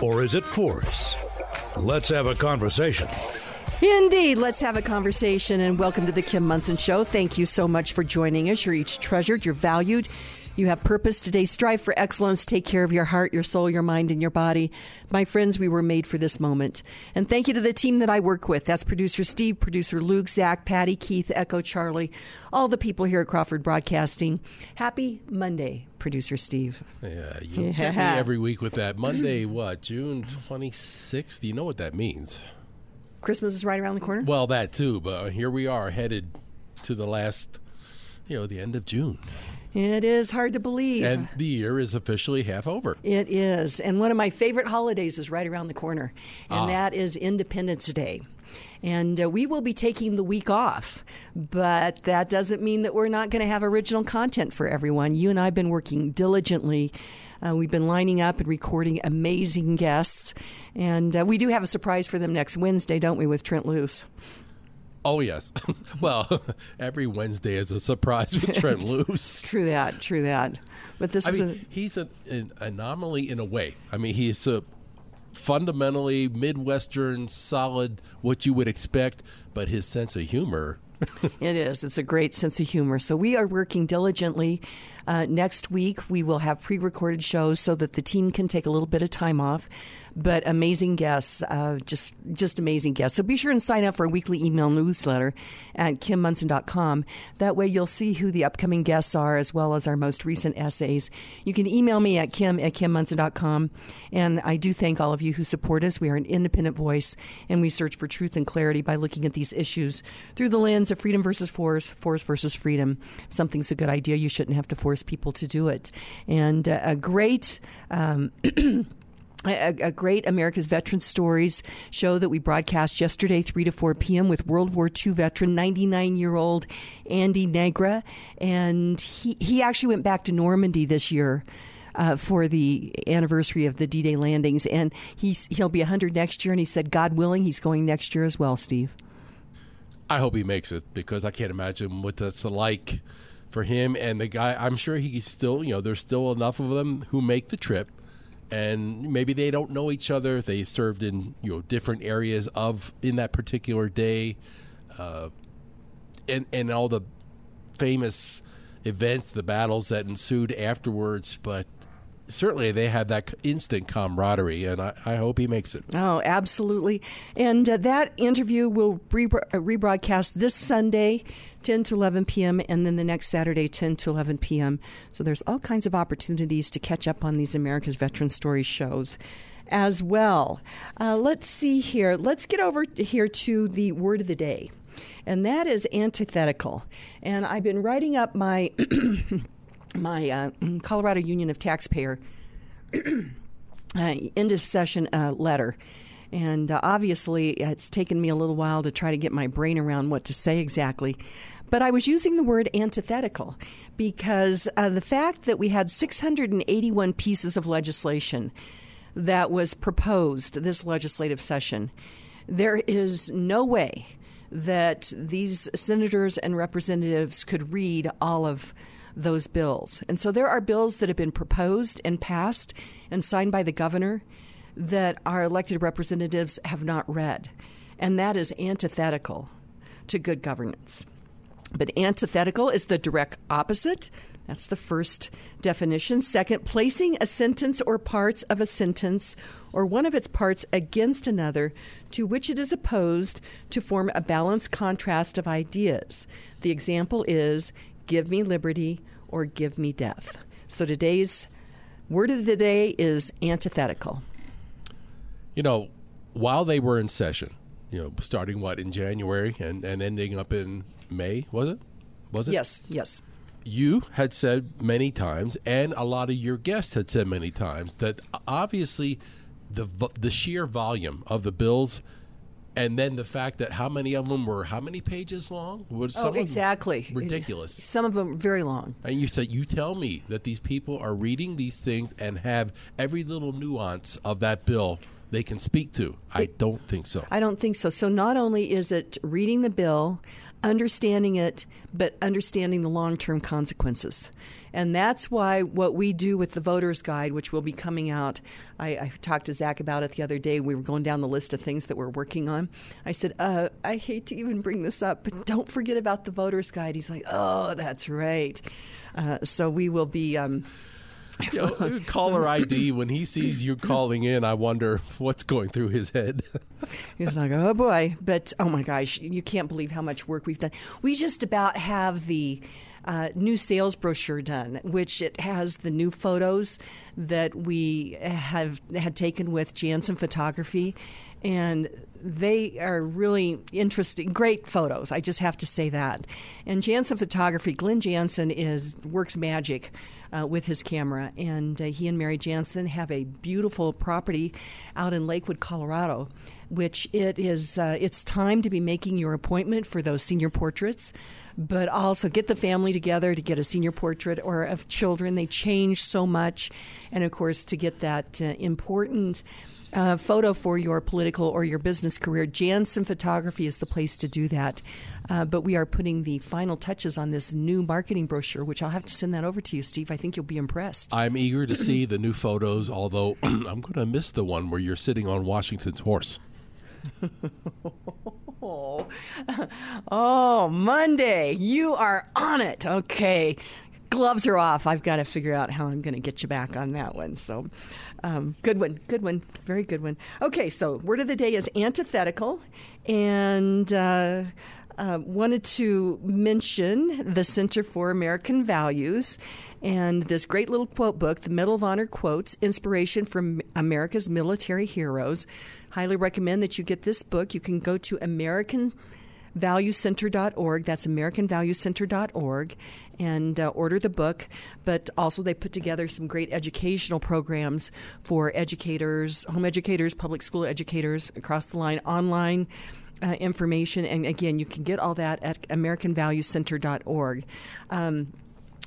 or is it force? Let's have a conversation. Indeed. Let's have a conversation and welcome to the Kim Monson Show. Thank you so much for joining us. You're each treasured, you're valued. You have purpose today. Strive for excellence. Take care of your heart, your soul, your mind, and your body. My friends, we were made for this moment. And thank you to the team that I work with. That's producer Steve, producer Luke, Zach, Patty, Keith, Echo, Charlie, all the people here at Crawford Broadcasting. Happy Monday, producer Steve. Yeah, you yeah. get me every week with that. Monday, what, June 26th? Do you know what that means? Christmas is right around the corner? Well, that too, but here we are headed to the last, you know, the end of June. It is hard to believe. And the year is officially half over. It is. And one of my favorite holidays is right around the corner, and ah. that is Independence Day. And uh, we will be taking the week off, but that doesn't mean that we're not going to have original content for everyone. You and I have been working diligently. Uh, we've been lining up and recording amazing guests. And uh, we do have a surprise for them next Wednesday, don't we, with Trent Loos? Oh yes. well, every Wednesday is a surprise with Trent Loos. true that. True that. But this I is mean, a... he's an, an, anomaly in a way. I mean, he's a fundamentally midwestern, solid, what you would expect, but his sense of humor. it is. It's a great sense of humor. So we are working diligently. Uh, next week, we will have pre-recorded shows so that the team can take a little bit of time off but amazing guests, uh, just just amazing guests. So be sure and sign up for a weekly email newsletter at kimmonson.com. That way you'll see who the upcoming guests are as well as our most recent essays. You can email me at kim at kimmonson.com. And I do thank all of you who support us. We are an independent voice and we search for truth and clarity by looking at these issues through the lens of freedom versus force, force versus freedom. If something's a good idea, you shouldn't have to force people to do it. And uh, a great um, a, a, great America's Veterans Stories show that we broadcast yesterday, 3 to 4 p.m., with World War II veteran, 99 year old Andy Negra. And he, he actually went back to Normandy this year. Uh, for the anniversary of the D-Day landings, and he's he'll be 100 next year. And he said, God willing, he's going next year as well. Steve, I hope he makes it because I can't imagine what that's like for him and the guy. I'm sure he's still, you know, there's still enough of them who make the trip and maybe they don't know each other. They served in you know different areas of in that particular day, uh, and and all the famous events, the battles that ensued afterwards. But certainly they had that instant camaraderie, and I, I hope he makes it. Oh, absolutely! And uh, that interview will re- rebroadcast this Sunday 10 to 11 p.m., and then the next Saturday, 10 to 11 p.m. So there's all kinds of opportunities to catch up on these America's Veteran Stories shows as well. Uh, let's see here. Let's get over here to the word of the day, and that is antithetical. And I've been writing up my my uh, Colorado Union of Taxpayer uh, end of session uh, letter. And uh, obviously, it's taken me a little while to try to get my brain around what to say exactly. But I was using the word antithetical because uh, the fact that we had 681 pieces of legislation that was proposed this legislative session, there is no way that these senators and representatives could read all of those bills. And so there are bills that have been proposed and passed and signed by the governor that our elected representatives have not read. And that is antithetical to good governance. But antithetical is the direct opposite. That's the first definition. Second, placing a sentence or parts of a sentence or one of its parts against another to which it is opposed to form a balanced contrast of ideas. The example is give me liberty or give me death. So today's word of the day is antithetical. You know, while they were in session, you know, starting what in January and, and ending up in May, was it? Was it? Yes, yes. you had said many times, and a lot of your guests had said many times, that obviously the the sheer volume of the bills and then the fact that how many of them were how many pages long was oh, exactly ridiculous. Some of them very long. And you said you tell me that these people are reading these things and have every little nuance of that bill they can speak to. I don't think so. I don't think so. So not only is it reading the bill, understanding it, but understanding the long term consequences. And that's why what we do with the voter's guide, which will be coming out, I, I, talked to Zach about it the other day. We were going down the list of things that we're working on. I said, uh, I hate to even bring this up, but don't forget about the voter's guide. He's like, oh, that's right. Uh, so we will be. Um, you know, caller ID when he sees you calling in i wonder what's going through his head he's like oh boy but oh my gosh you can't believe how much work we've done we just about have the uh, new sales brochure done, which it has the new photos that we have had taken with Jansen Photography, and they are really interesting, great photos. I just have to say that. And Jansen Photography, Glenn Jansen is works magic. Uh, with his camera, and uh, he and Mary Jansen have a beautiful property out in Lakewood, Colorado, which it is. Uh, it's time to be making your appointment for those senior portraits but also get the family together to get a senior portrait or of children. They change so much. And of course, to get that uh, important uh, photo for your political or your business career, Jansen Photography is the place to do that. Uh, but we are putting the final touches on this new marketing brochure, which I'll have to send that over to you, Steve. I think you'll be impressed. I'm eager to see the new photos, although I'm going to miss the one where you're sitting on Washington's horse. Oh. oh, Monday. You are on it. Okay. Gloves are off. I've got to figure out how I'm going to get you back on that one. So, um, good one. Good one. Very good one. Okay, so word of the day is antithetical. And. Uh, uh, wanted to mention the Center for American Values and this great little quote book, the Medal of Honor Quotes Inspiration from America's Military Heroes. Highly recommend that you get this book. You can go to AmericanValueCenter.org. That's AmericanValueCenter.org and uh, order the book. But also, they put together some great educational programs for educators, home educators, public school educators across the line, online. Uh, information and again you can get all that at americanvaluecenter.org um,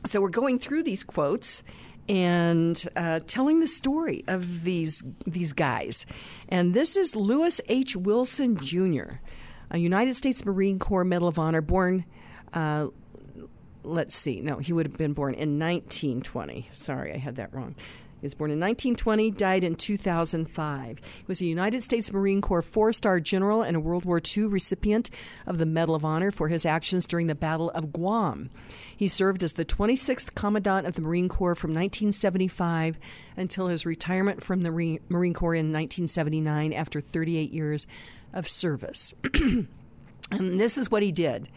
so we're going through these quotes and uh, telling the story of these these guys. And this is Louis H. Wilson Jr., a United States Marine Corps Medal of Honor, born. Uh, let's see, no, he would have been born in 1920. Sorry, I had that wrong. He was born in 1920, died in 2005. He was a United States Marine Corps four star general and a World War II recipient of the Medal of Honor for his actions during the Battle of Guam. He served as the 26th Commandant of the Marine Corps from 1975 until his retirement from the Marine Corps in 1979 after 38 years of service. and this is what he did.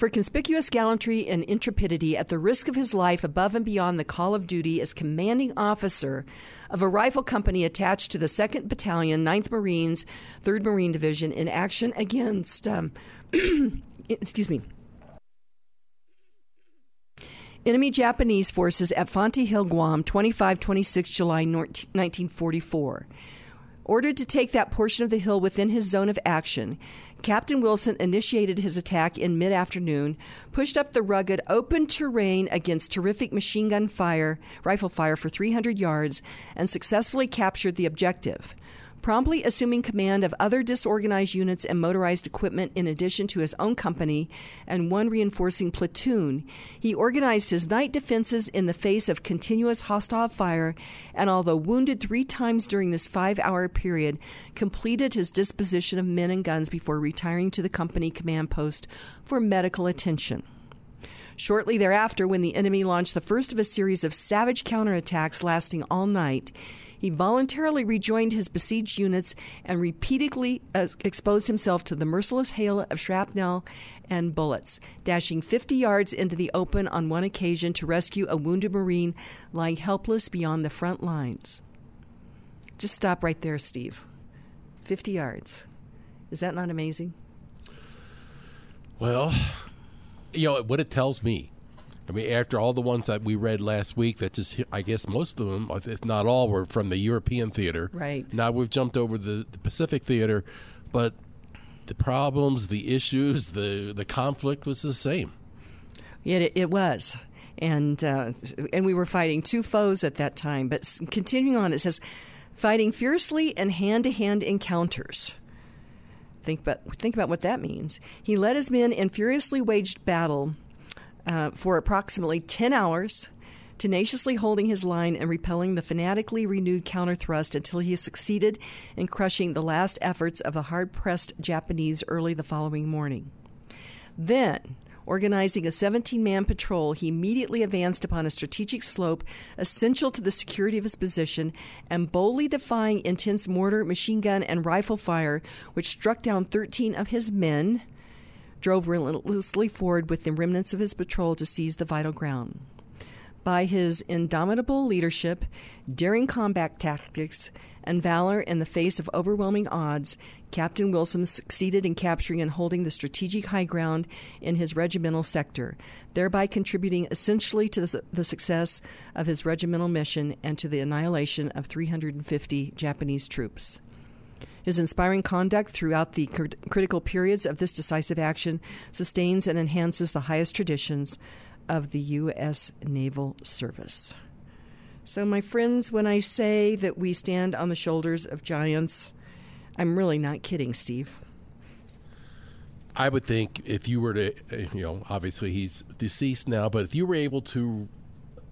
For conspicuous gallantry and intrepidity at the risk of his life above and beyond the call of duty as commanding officer of a rifle company attached to the 2nd Battalion, 9th Marines, 3rd Marine Division in action against, um, excuse me, Enemy Japanese forces at Fonte Hill, Guam, 25 26 July 1944. Ordered to take that portion of the hill within his zone of action, Captain Wilson initiated his attack in mid afternoon, pushed up the rugged, open terrain against terrific machine gun fire, rifle fire for 300 yards, and successfully captured the objective promptly assuming command of other disorganized units and motorized equipment in addition to his own company and one reinforcing platoon. He organized his night defenses in the face of continuous hostile fire and, although wounded three times during this five hour period, completed his disposition of men and guns before retiring to the company command post for medical attention. Shortly thereafter, when the enemy launched the first of a series of savage counterattacks lasting all night, he voluntarily rejoined his besieged units and repeatedly exposed himself to the merciless hail of shrapnel and bullets, dashing 50 yards into the open on one occasion to rescue a wounded Marine lying helpless beyond the front lines. Just stop right there, Steve. 50 yards. Is that not amazing? Well, you know, what it tells me I mean, after all the ones that we read last week, that just I guess most of them, if not all, were from the European theater. Right. Now we've jumped over the, the Pacific theater, but the problems, the issues, the the conflict was the same. Yeah, it, it was. And, uh, and we were fighting two foes at that time. But continuing on, it says, fighting fiercely and hand to hand encounters. Think about, think about what that means. He led his men in furiously waged battle uh, for approximately 10 hours, tenaciously holding his line and repelling the fanatically renewed counter thrust until he succeeded in crushing the last efforts of the hard pressed Japanese early the following morning. Then, Organizing a 17 man patrol, he immediately advanced upon a strategic slope essential to the security of his position and boldly defying intense mortar, machine gun, and rifle fire, which struck down 13 of his men, drove relentlessly forward with the remnants of his patrol to seize the vital ground. By his indomitable leadership, daring combat tactics, and valor in the face of overwhelming odds, Captain Wilson succeeded in capturing and holding the strategic high ground in his regimental sector, thereby contributing essentially to the, success of his regimental mission and to the annihilation of 350 Japanese troops. His inspiring conduct throughout the cr- critical periods of this decisive action sustains and enhances the highest traditions of the U.S. Naval Service. So, my friends, when I say that we stand on the shoulders of giants, I'm really not kidding, Steve. I would think if you were to, eh, you know, obviously he's deceased now, but if you were able to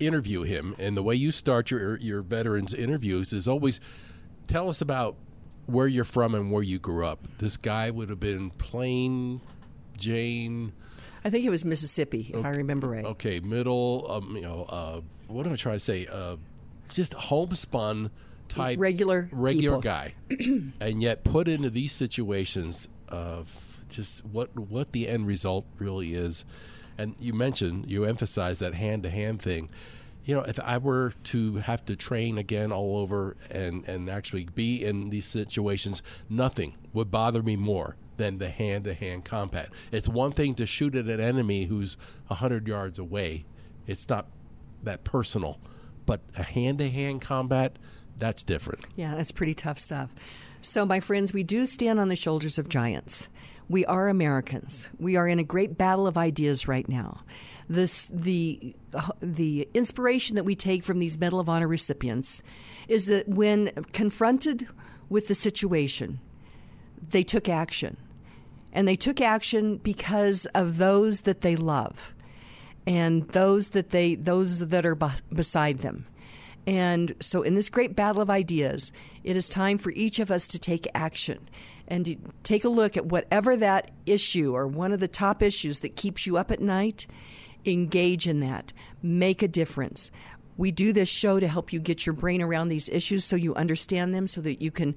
interview him, and the way you start your your veterans interviews is always tell us about where you're from and where you grew up. This guy would have been plain Jane. I think it was Mississippi, if okay, I remember right. Okay, middle, um, you know, uh, what am I trying to say? Uh, just homespun type regular regular people. guy, and yet put into these situations of just what what the end result really is. And you mentioned you emphasize that hand to hand thing. You know, if I were to have to train again all over and and actually be in these situations, nothing would bother me more than the hand to hand combat. It's one thing to shoot at an enemy who's a hundred yards away. It's not that personal. But a hand to hand combat, that's different. Yeah, that's pretty tough stuff. So, my friends, we do stand on the shoulders of giants. We are Americans. We are in a great battle of ideas right now. This the the inspiration that we take from these Medal of Honor recipients is that when confronted with the situation, they took action. And they took action because of those that they love and those that they those that are beside them. And so in this great battle of ideas, it is time for each of us to take action and take a look at whatever that issue or one of the top issues that keeps you up at night, engage in that. Make a difference. We do this show to help you get your brain around these issues so you understand them so that you can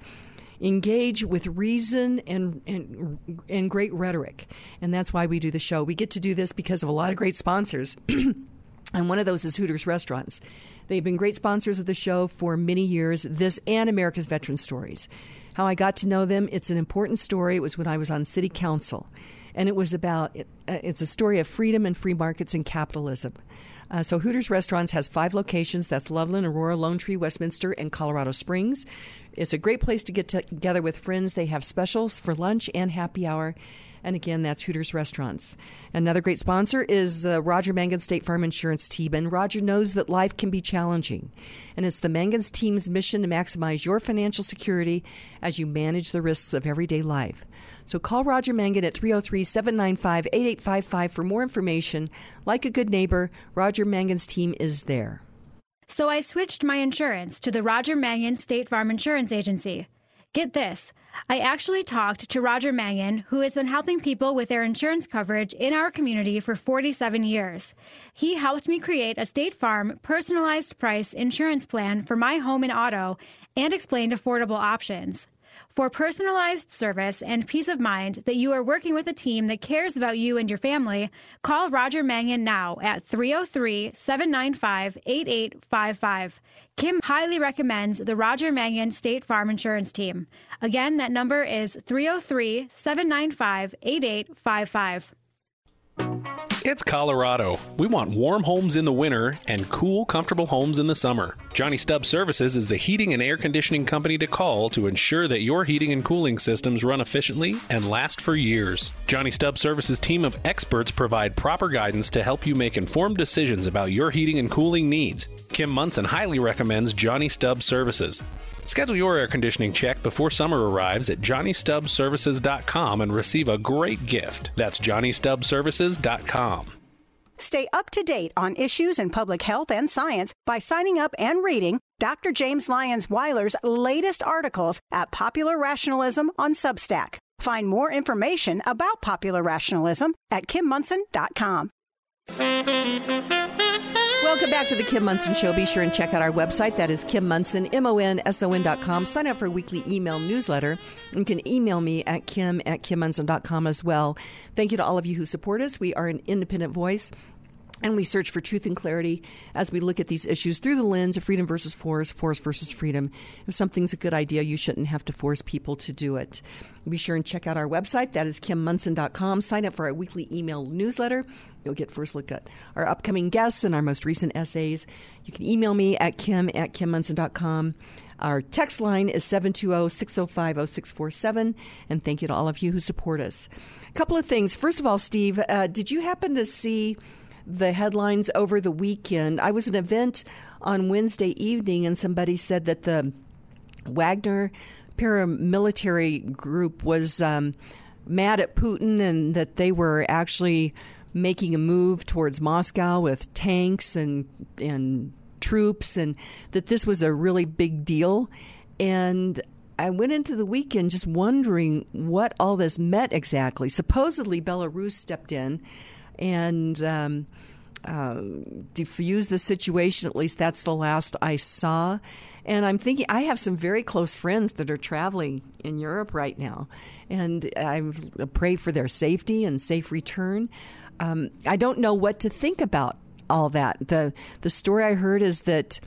engage with reason and, and, and great rhetoric. And that's why we do the show. We get to do this because of a lot of great sponsors. and one of those is Hooters Restaurants. They've been great sponsors of the show for many years, this and America's Veteran Stories. How I got to know them, it's an important story. It was when I was on city council. And it was about, uh, it's a story of freedom and free markets and capitalism. Uh, so Hooters Restaurants has five locations. That's Loveland, Aurora, Lone Tree, Westminster, and Colorado Springs. It's a great place to get together with friends. They have specials for lunch and happy hour. And again, that's Hooters Restaurants. Another great sponsor is uh, Roger Mangan State Farm Insurance Team. And Roger knows that life can be challenging. And it's the Mangan's team's mission to maximize your financial security as you manage the risks of everyday life. So call Roger Mangan at 303 795 8855 for more information. Like a good neighbor, Roger Mangan's team is there. So I switched my insurance to the Roger Mangan State Farm Insurance Agency. Get this. I actually talked to Roger Mangan, who has been helping people with their insurance coverage in our community for 47 years. He helped me create a State Farm personalized price insurance plan for my home and auto and explained affordable options. For personalized service and peace of mind that you are working with a team that cares about you and your family, call Roger Mangan now at 303 795 8855. Kim highly recommends the Roger Mangan State Farm Insurance Team. Again, that number is 303 795 8855. It's Colorado. We want warm homes in the winter and cool, comfortable homes in the summer. Johnny Stubbs Services is the heating and air conditioning company to call to ensure that your heating and cooling systems run efficiently and last for years. Johnny Stubbs Services team of experts provide proper guidance to help you make informed decisions about your heating and cooling needs. Kim Monson highly recommends Johnny Stubbs Services. Schedule your air conditioning check before summer arrives at JohnnyStubbsServices.com and receive a great gift. That's JohnnyStubbsServices.com. Stay up to date on issues in public health and science by signing up and reading Dr. James Lyons Weiler's latest articles at Popular Rationalism on Substack. Find more information about popular rationalism at kimmonson.com. Welcome back to the Kim Monson Show. Be sure and check out our website. That is Kim Monson, M-O-N-S-O-N dot com. Sign up for a weekly email newsletter. You can email me at kim at kimmonson.com as well. Thank you to all of you who support us. We are an independent voice. And we search for truth and clarity as we look at these issues through the lens of freedom versus force, force versus freedom. If something's a good idea, you shouldn't have to force people to do it. Be sure and check out our website. That is kimmonson.com. Sign up for our weekly email newsletter. You'll get first look at our upcoming guests and our most recent essays. You can email me at kim at kimmonson.com. Our text line is 720 605 0647. And thank you to all of you who support us. A couple of things. First of all, Steve, uh, did you happen to see the headlines over the weekend? I was at an event on Wednesday evening, and somebody said that the Wagner paramilitary group was um, mad at Putin and that they were actually making a move towards Moscow with tanks and and troops and that this was a really big deal and I went into the weekend just wondering what all this meant exactly. Supposedly, Belarus stepped in and um, uh, defused the situation. At least that's the last I saw. And I'm thinking, I have some very close friends that are traveling in Europe right now, and I pray for their safety and safe return. Um, I don't know what to think about all that. the The story I heard is that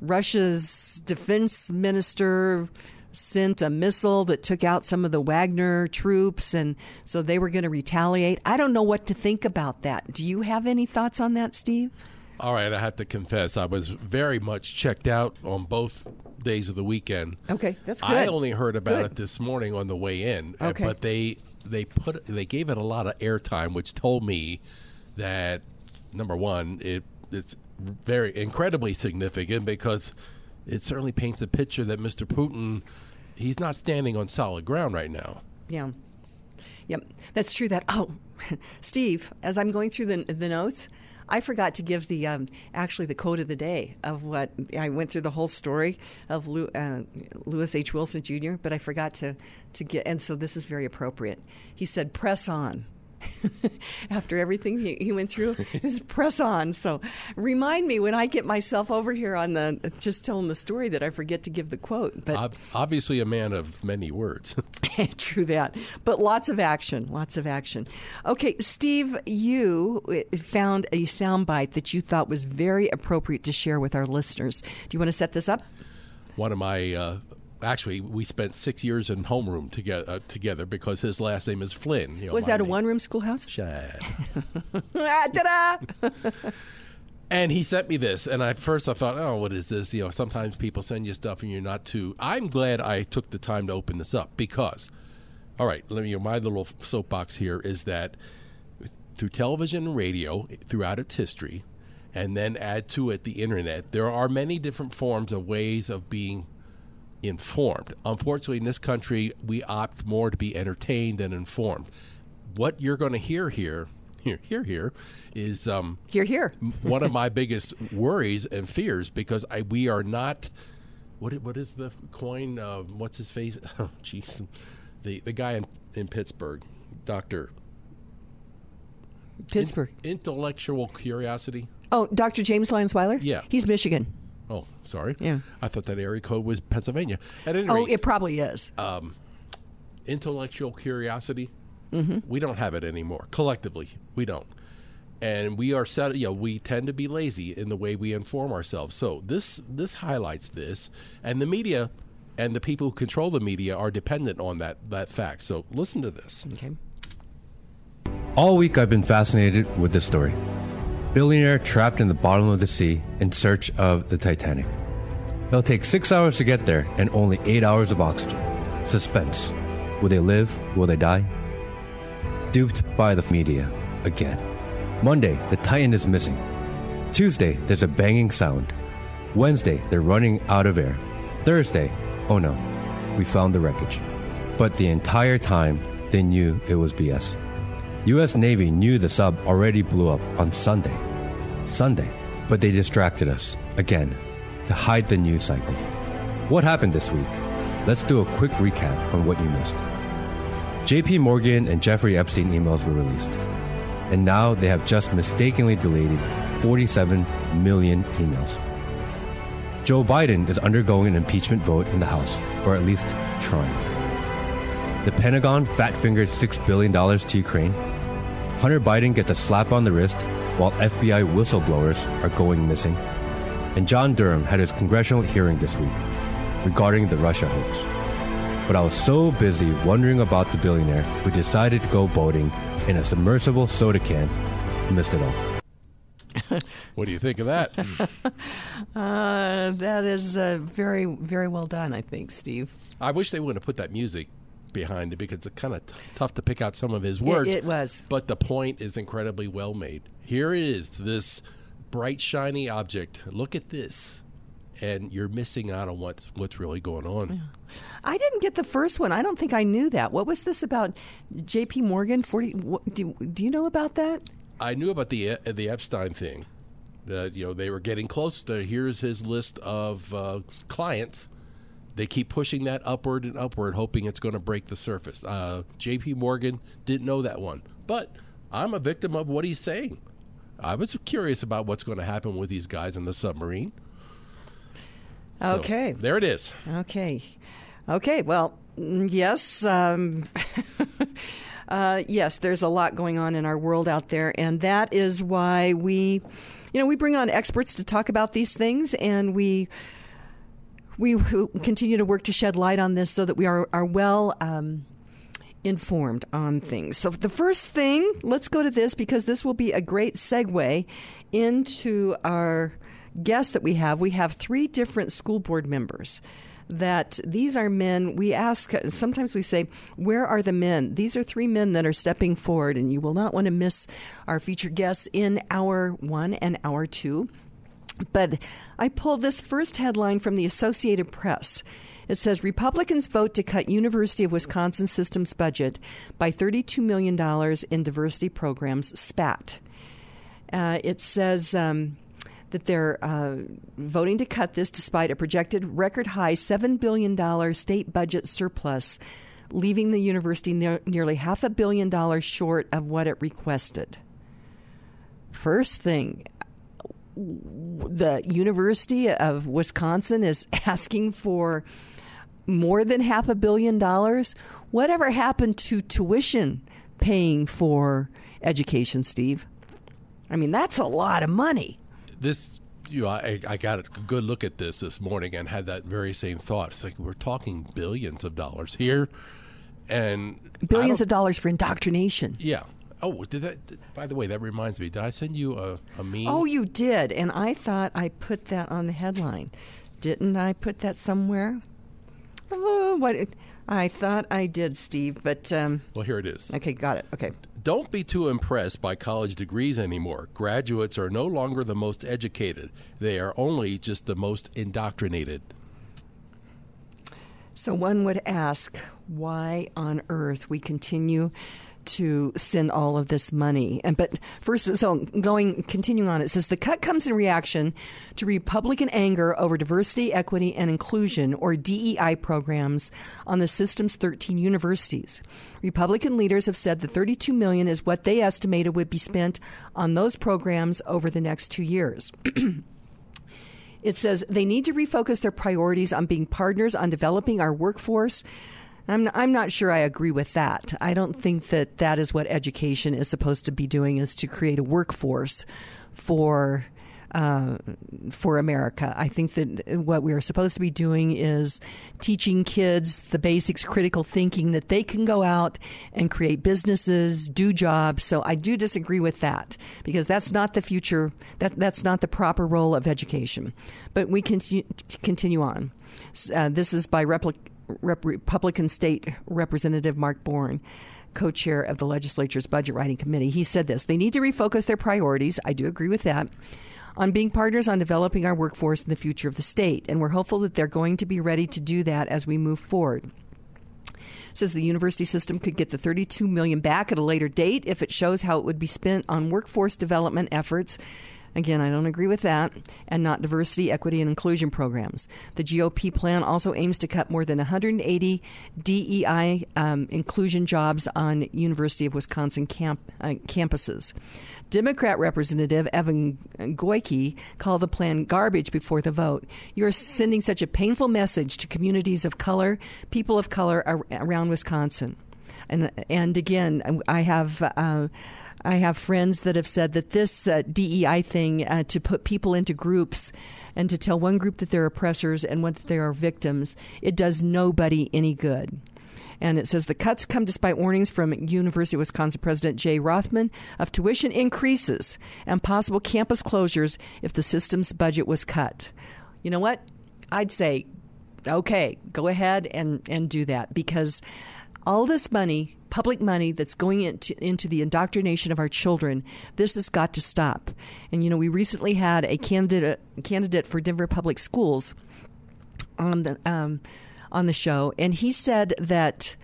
Russia's defense minister sent a missile that took out some of the Wagner troops, and so they were going to retaliate. I don't know what to think about that. Do you have any thoughts on that, Steve? All right, I have to confess, I was very much checked out on both days of the weekend. Okay, that's good. I only heard about Good. it this morning on the way in, uh, Okay. but they they put they gave it a lot of airtime, which told me that number one, it it's very incredibly significant because it certainly paints a picture that Mr. Putin he's not standing on solid ground right now. Yeah. Yep, that's true. That oh, Steve, as I'm going through the the notes, I forgot to give the um, actually the quote of the day of what I went through the whole story of Lew, uh, Louis H. Wilson Jr. But I forgot to to get, and so this is very appropriate. He said, "Press on." After everything he, he went through, just press on. So, remind me when I get myself over here on the just telling the story that I forget to give the quote. But Ob- obviously, a man of many words. True that. But lots of action, lots of action. Okay, Steve, you uh, found a soundbite that you thought was very appropriate to share with our listeners. Do you want to set this up? one of my uh, actually we spent six years in homeroom together uh, together because his last name is Flynn. You know, Was that a name. one room schoolhouse? Shut. Ah! And he sent me this, and at first I thought, oh, what is this? You know, sometimes people send you stuff and you're not too. I'm glad I took the time to open this up because, all right, let me. My little soapbox here is that through television and radio throughout its history, and then add to it the internet, there are many different forms of ways of being informed. Unfortunately, in this country, we opt more to be entertained than informed. What you're going to hear here, here, here, here, is um, Here, here. one of my biggest worries and fears because I, we are not. What what is the coin? Uh, what's his face? Oh, jeez, the the guy in, in Pittsburgh, Doctor Pittsburgh. Intellectual Curiosity. Oh, Dr. James Lyons-Weiler? Yeah. He's Michigan. Oh, sorry. Yeah. I thought that area code was Pennsylvania. At any Oh, rate, it probably is. intellectual curiosity. Mm-hmm. We don't have it anymore. Collectively, we don't. And we are set. You know, we tend to be lazy in the way we inform ourselves. So this this highlights this, and the media and the people who control the media are dependent on that that fact. So listen to this. okay. All week I've been fascinated with this story. Billionaire trapped in the bottom of the sea in search of the Titanic. It'll take six hours to get there and only eight hours of oxygen. Suspense. Will they live? Will they die? Duped by the media again. Monday, the Titan is missing. Tuesday, there's a banging sound. Wednesday, they're running out of air. Thursday, oh no, we found the wreckage. But the entire time, they knew it was BS. US Navy knew the sub already blew up on Sunday. Sunday. But they distracted us, again, to hide the news cycle. What happened this week? Let's do a quick recap on what you missed. JP Morgan and Jeffrey Epstein emails were released. And now they have just mistakenly deleted 47 million emails. Joe Biden is undergoing an impeachment vote in the House, or at least trying. The Pentagon fat fingered $6 billion to Ukraine. Hunter Biden gets a slap on the wrist while FBI whistleblowers are going missing. And John Durham had his congressional hearing this week regarding the Russia hoax. But I was so busy wondering about the billionaire who decided to go boating in a submersible soda can, missed it all. What do you think of that? Uh, that is uh, very, very well done, I think, Steve. I wish they wouldn't have put that music behind it because it's kind of t- tough to pick out some of his words. it was. But the point is incredibly well made. Here it is, this bright, shiny object. Look at this. And you're missing out on what's what's really going on. I didn't get the first one. I don't think I knew that. What was this about? J.P. Morgan, forty. What, do Do you know about that? I knew about the uh, the Epstein thing. That you know they were getting close. To, here's his list of uh, clients. They keep pushing that upward and upward, hoping it's going to break the surface. Uh, J.P. Morgan didn't know that one, but I'm a victim of what he's saying. I was curious about what's going to happen with these guys in the submarine. So, Okay. there it is. Okay. Okay. Well, mm, yes. Um, uh, yes, there's a lot going on in our world out there. And that is why we, you know, we bring on experts to talk about these things and we. We continue to work to shed light on this so that we are, are well um, informed on things. So, the first thing, let's go to this because this will be a great segue into our guests that we have. We have three different school board members. That these are men, we ask, sometimes we say, Where are the men? These are three men that are stepping forward, and you will not want to miss our featured guests in hour one and hour two. But I pulled this first headline from the Associated Press. It says Republicans vote to cut University of Wisconsin Systems budget by $32 million in diversity programs, SPAT. Uh, it says um, that they're uh, voting to cut this despite a projected record high $7 billion state budget surplus, leaving the university ne- nearly half a billion dollars short of what it requested. First thing, the University of Wisconsin is asking for more than half a billion dollars. Whatever happened to tuition paying for education, Steve? I mean, that's a lot of money. this you know, I, I got a good look at this this morning and had that very same thought. It's like we're talking billions of dollars here, and Billions of dollars for indoctrination. yeah. Oh, did that? By the way, that reminds me. Did I send you a, a meme? Oh, you did. And I thought I put that on the headline. Didn't I put that somewhere? Oh, what? I thought I did, Steve, but um, well, here it is. okay, got it. Okay. Don't be too impressed by college degrees anymore. Graduates are no longer the most educated; they are only just the most indoctrinated. So one would ask why on earth we continue to send all of this money. And but first so going continuing on it says the cut comes in reaction to Republican anger over diversity, equity and inclusion or DEI programs on the system's 13 universities. Republican leaders have said the 32 million is what they estimated would be spent on those programs over the next 2 years. It says they need to refocus their priorities on being partners on developing our workforce. I'm, I'm not sure I agree with that. I don't think that that is what education is supposed to be doing is to create a workforce for uh, for America. I think that what we are supposed to be doing is teaching kids the basics, critical thinking, that they can go out and create businesses, do jobs. So I do disagree with that because that's not the future. That that's not the proper role of education. But we continue continue on. Uh, this is by Rep- Republican State Representative Mark Born co chair of the legislature's budget writing committee. He said this they need to refocus their priorities. I do agree with that on being partners on developing our workforce in the future of the state. And we're hopeful that they're going to be ready to do that as we move forward says the university system could get the 32 million back at a later date if it shows how it would be spent on workforce development efforts Again, I don't agree with that, and not diversity, equity, and inclusion programs. The GOP plan also aims to cut more than 180 DEI um, inclusion jobs on University of Wisconsin camp, uh, campuses. Democrat Representative Evan Goyke called the plan garbage before the vote. You're sending such a painful message to communities of color, people of color around Wisconsin. And and again, I have. Uh, I have friends that have said that this uh, DEI thing uh, to put people into groups and to tell one group that they're oppressors and one that they are victims, it does nobody any good. And it says the cuts come despite warnings from University of Wisconsin President Jay Rothman of tuition increases and possible campus closures if the system's budget was cut. You know what? I'd say, okay, go ahead and, and do that because all this money public money that's going into, into the indoctrination of our children. This has got to stop. And you know, we recently had a candidate candidate for Denver Public Schools on the um, on the show, and he said that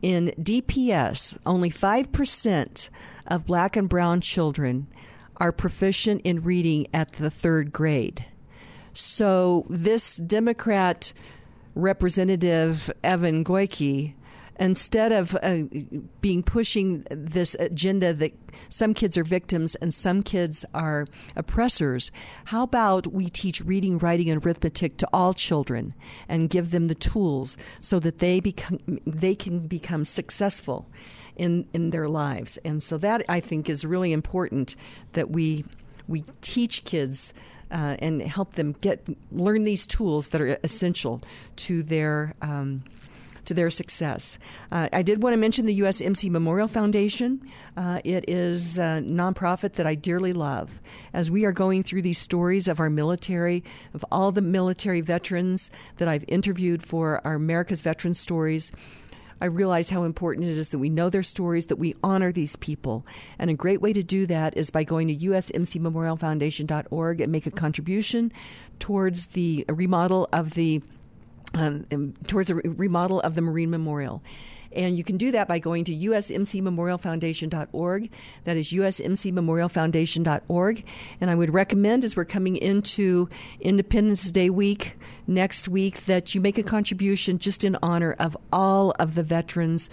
in DPS, only five percent of black and brown children are proficient in reading at the third grade. So this Democrat representative Evan Goyke instead of uh, being pushing this agenda that some kids are victims and some kids are oppressors, how about we teach reading, writing, and arithmetic to all children and give them the tools so that they become they can become successful in in their lives. And so that I think is really important that we we teach kids. Uh, and help them get learn these tools that are essential to their um, to their success. Uh, I did want to mention the USMC Memorial Foundation. Uh, it is a nonprofit that I dearly love. As we are going through these stories of our military, of all the military veterans that I've interviewed for our America's Veteran Stories, I realize how important it is that we know their stories, that we honor these people. And a great way to do that is by going to usmcmemorialfoundation.org and make a contribution towards the remodel of the um, towards a remodel of the Marine Memorial. And you can do that by going to usmcmemorialfoundation.org. That is usmcmemorialfoundation.org. And I would recommend, as we're coming into Independence Day week next week, that you make a contribution just in honor of all of the veterans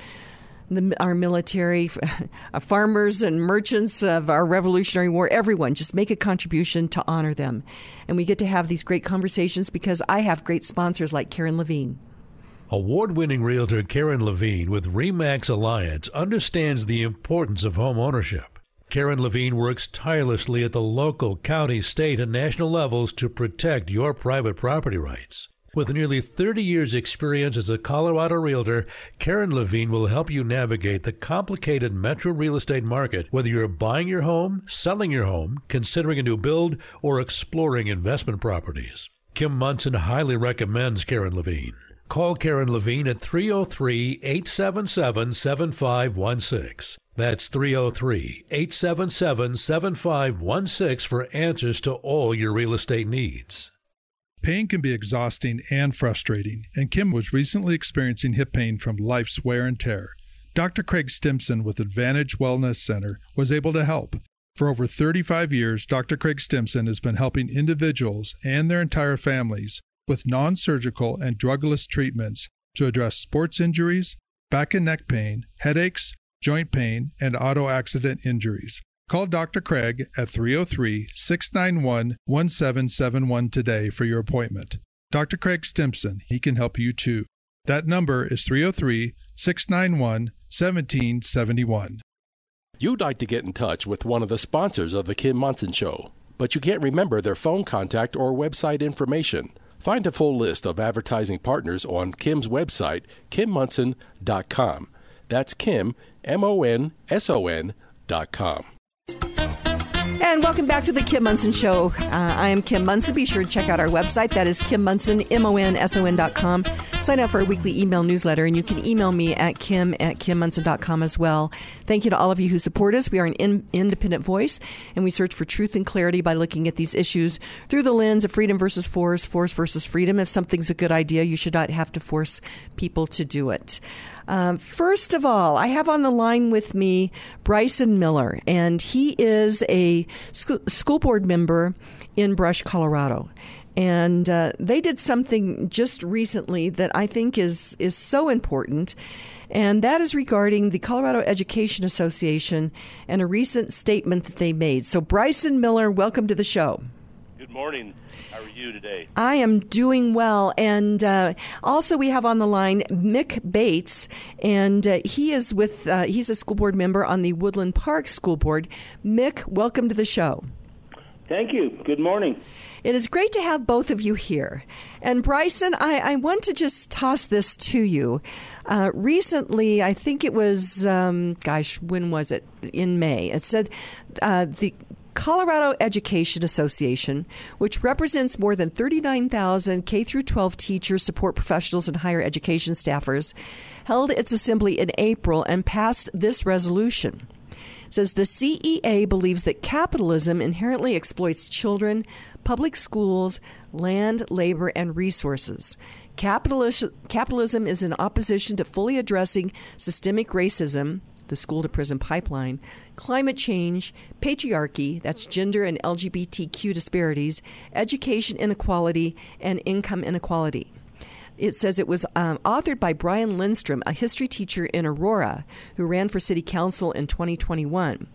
the, our military, uh, farmers and merchants of our Revolutionary War, everyone, just make a contribution to honor them. And we get to have these great conversations because I have great sponsors like Karen Levine. Award winning realtor Karen Levine with REMAX Alliance understands the importance of home ownership. Karen Levine works tirelessly at the local, county, state, and national levels to protect your private property rights. With nearly 30 years' experience as a Colorado realtor, Karen Levine will help you navigate the complicated metro real estate market, whether you're buying your home, selling your home, considering a new build, or exploring investment properties. Kim Monson highly recommends Karen Levine. Call Karen Levine at 303 877 7516. That's 303 877 7516 for answers to all your real estate needs. Pain can be exhausting and frustrating, and Kim was recently experiencing hip pain from life's wear and tear. Dr. Craig Stimson with Advantage Wellness Center was able to help. For over 35 years, Dr. Craig Stimson has been helping individuals and their entire families with non surgical and drugless treatments to address sports injuries, back and neck pain, headaches, joint pain, and auto accident injuries. Call Dr. Craig at 303 691 1771 today for your appointment. Dr. Craig Stimson, he can help you too. That number is 303 691 1771. You'd like to get in touch with one of the sponsors of The Kim Monson Show. but you can't remember their phone contact or website information. Find a full list of advertising partners on Kim's website, kimmonson.com. That's Kim, M O N S O N dot com. And welcome back to the Kim Monson Show. Uh, I am Kim Monson. Be sure to check out our website. That is Kim com. Sign up for our weekly email newsletter, and you can email me at kim at KimMonson.com as well. Thank you to all of you who support us. We are an in- independent voice, and we search for truth and clarity by looking at these issues through the lens of freedom versus force, force versus freedom. If something's a good idea, you should not have to force people to do it. Um, first of all, I have on the line with me Bryson Miller, and he is a sc- school board member in Brush, Colorado. And uh, they did something just recently that I think is is so important, and that is regarding the Colorado Education Association and a recent statement that they made. So, Bryson Miller, welcome to the show. Good morning. How you today? I am doing well. And uh, also, we have on the line Mick Bates, and uh, he is with, uh, he's a school board member on the Woodland Park School Board. Mick, welcome to the show. Thank you. Good morning. It is great to have both of you here. And Bryson, I, I want to just toss this to you. Uh, recently, I think it was, um, gosh, when was it? In May. It said uh, the Colorado Education Association, which represents more than 39,000 K through 12 teachers, support professionals, and higher education staffers, held its assembly in April and passed this resolution. It says the CEA believes that capitalism inherently exploits children, public schools, land, labor, and resources. Capitalism is in opposition to fully addressing systemic racism, the school to prison pipeline, climate change, patriarchy, that's gender and LGBTQ disparities, education inequality, and income inequality. It says it was um, authored by Brian Lindstrom, a history teacher in Aurora who ran for city council in 2021.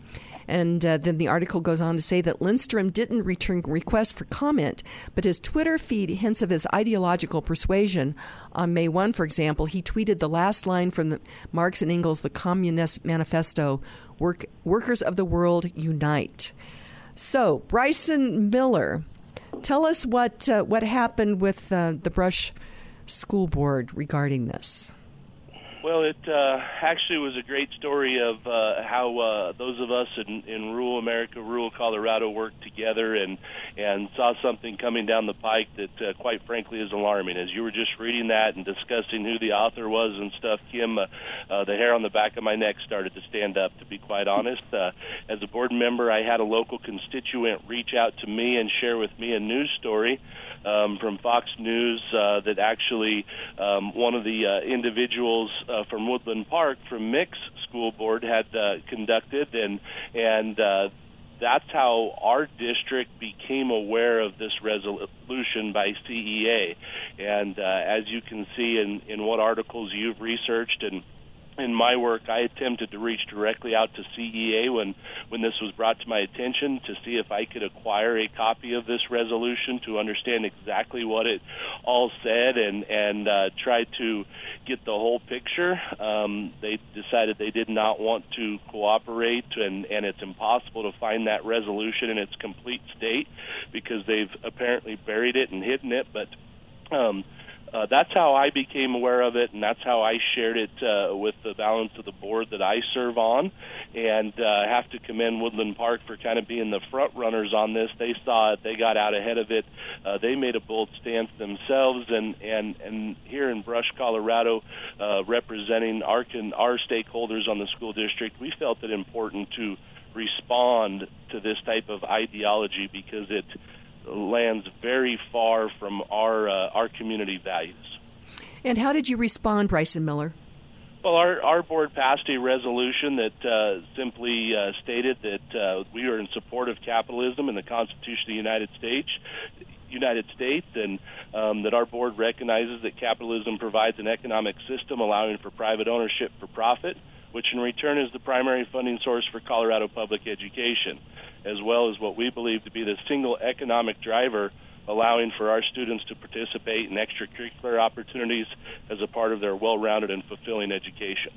And uh, then the article goes on to say that Lindstrom didn't return requests for comment, but his Twitter feed hints of his ideological persuasion. On May 1, for example, he tweeted the last line from the Marx and Engels' The Communist Manifesto Work, Workers of the World Unite. So, Bryson Miller, tell us what, uh, what happened with uh, the Brush School Board regarding this. Well, it uh, actually was a great story of uh, how uh, those of us in, in rural America, rural Colorado, worked together and and saw something coming down the pike that, uh, quite frankly, is alarming. As you were just reading that and discussing who the author was and stuff, Kim, uh, uh, the hair on the back of my neck started to stand up. To be quite honest, uh, as a board member, I had a local constituent reach out to me and share with me a news story um, from Fox News uh, that actually um, one of the uh, individuals uh, from Woodland Park from Mick's School Board had uh, conducted, and and uh, that's how our district became aware of this resolution by CEA. And uh, as you can see in, in what articles you've researched and in my work, I attempted to reach directly out to CEA when, when this was brought to my attention to see if I could acquire a copy of this resolution to understand exactly what it all said and, and uh, try to get the whole picture. Um, they decided they did not want to cooperate, and, and it's impossible to find that resolution in its complete state because they've apparently buried it and hidden it. But um, uh, that's how I became aware of it, and that's how I shared it uh, with the balance of the board that I serve on. And uh, I have to commend Woodland Park for kind of being the front runners on this. They saw it, they got out ahead of it, uh, they made a bold stance themselves. And and and here in Brush, Colorado, uh, representing our our stakeholders on the school district, we felt it important to respond to this type of ideology because it lands very far from our uh, our community values. And how did you respond, Bryson Miller? Well, our, our board passed a resolution that uh, simply uh, stated that uh, we are in support of capitalism and the Constitution of the United States. United States, and um, that our board recognizes that capitalism provides an economic system allowing for private ownership for profit, which in return is the primary funding source for Colorado public education as well as what we believe to be the single economic driver allowing for our students to participate in extracurricular opportunities as a part of their well rounded and fulfilling education.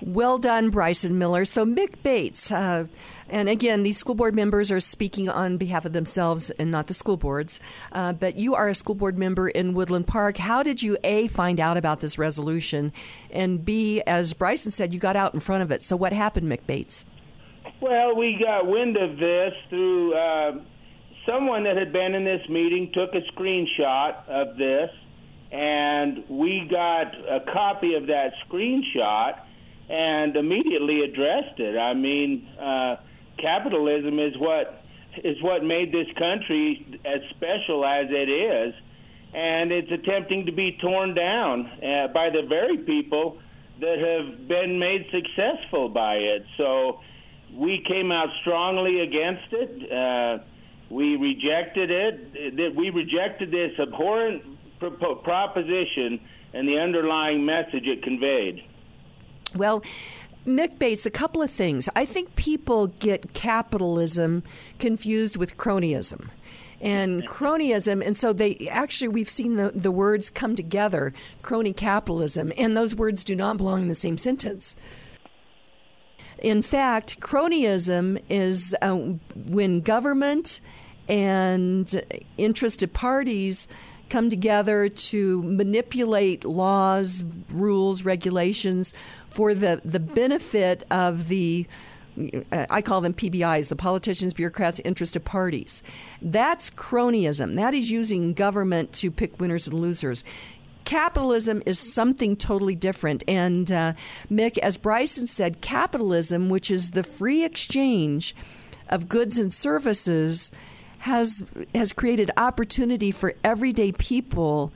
Well done, Bryson Miller. So, Mick Bates, uh, and again, these school board members are speaking on behalf of themselves and not the school boards. Uh, but you are a school board member in Woodland Park. How did you, A, find out about this resolution? And B, as Bryson said, you got out in front of it. So, what happened, Mick Bates? Well, we got wind of this through uh, someone that had been in this meeting, took a screenshot of this, and we got a copy of that screenshot and immediately addressed it. I mean, uh, capitalism is what is what made this country as special as it is, and it's attempting to be torn down uh, by the very people that have been made successful by it. So we came out strongly against it. Uh, we rejected it. That we rejected this abhorrent proposition and the underlying message it conveyed. Well, Mick Bates, a couple of things. I think people get capitalism confused with cronyism. And cronyism, and so they actually, we've seen the, the words come together crony capitalism, and those words do not belong in the same sentence. In fact, cronyism is uh, when government and interested parties come together to manipulate laws, rules, regulations for the, the benefit of the uh, I call them PBIs, the politicians, bureaucrats, interested parties. That's cronyism. That is using government to pick winners and losers. Capitalism is something totally different. And uh, Mick, as Bryson said, capitalism, which is the free exchange of goods and services, has has created opportunity for everyday people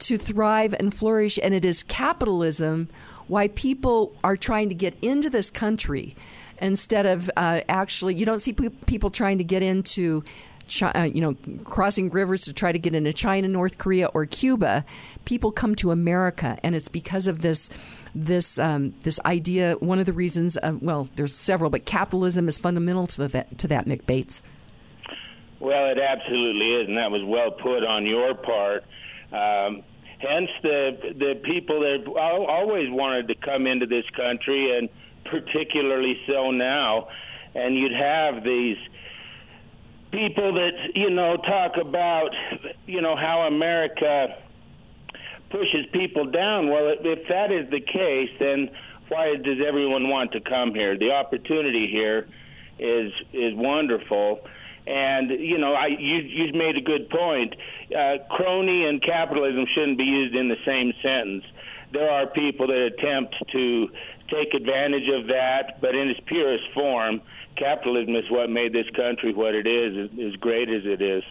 to thrive and flourish and it is capitalism why people are trying to get into this country instead of uh, actually you don't see people trying to get into Uh, you know crossing rivers to try to get into China, North Korea, or Cuba. People come to America, and it's because of this this um, this idea. One of the reasons, uh, well, there's several, but capitalism is fundamental to that. To that, Mick Bates. Well, it absolutely is, and that was well put on your part. Um, hence, the the people that always wanted to come into this country, and particularly so now. And you'd have these people that you know talk about you know how America pushes people down. Well, if that is the case, then why does everyone want to come here? The opportunity here is is wonderful and you know, I you you made a good point. Uh, crony and capitalism shouldn't be used in the same sentence. There are people that attempt to take advantage of that, but in its purest form, capitalism is what made this country what it is, as great as it is.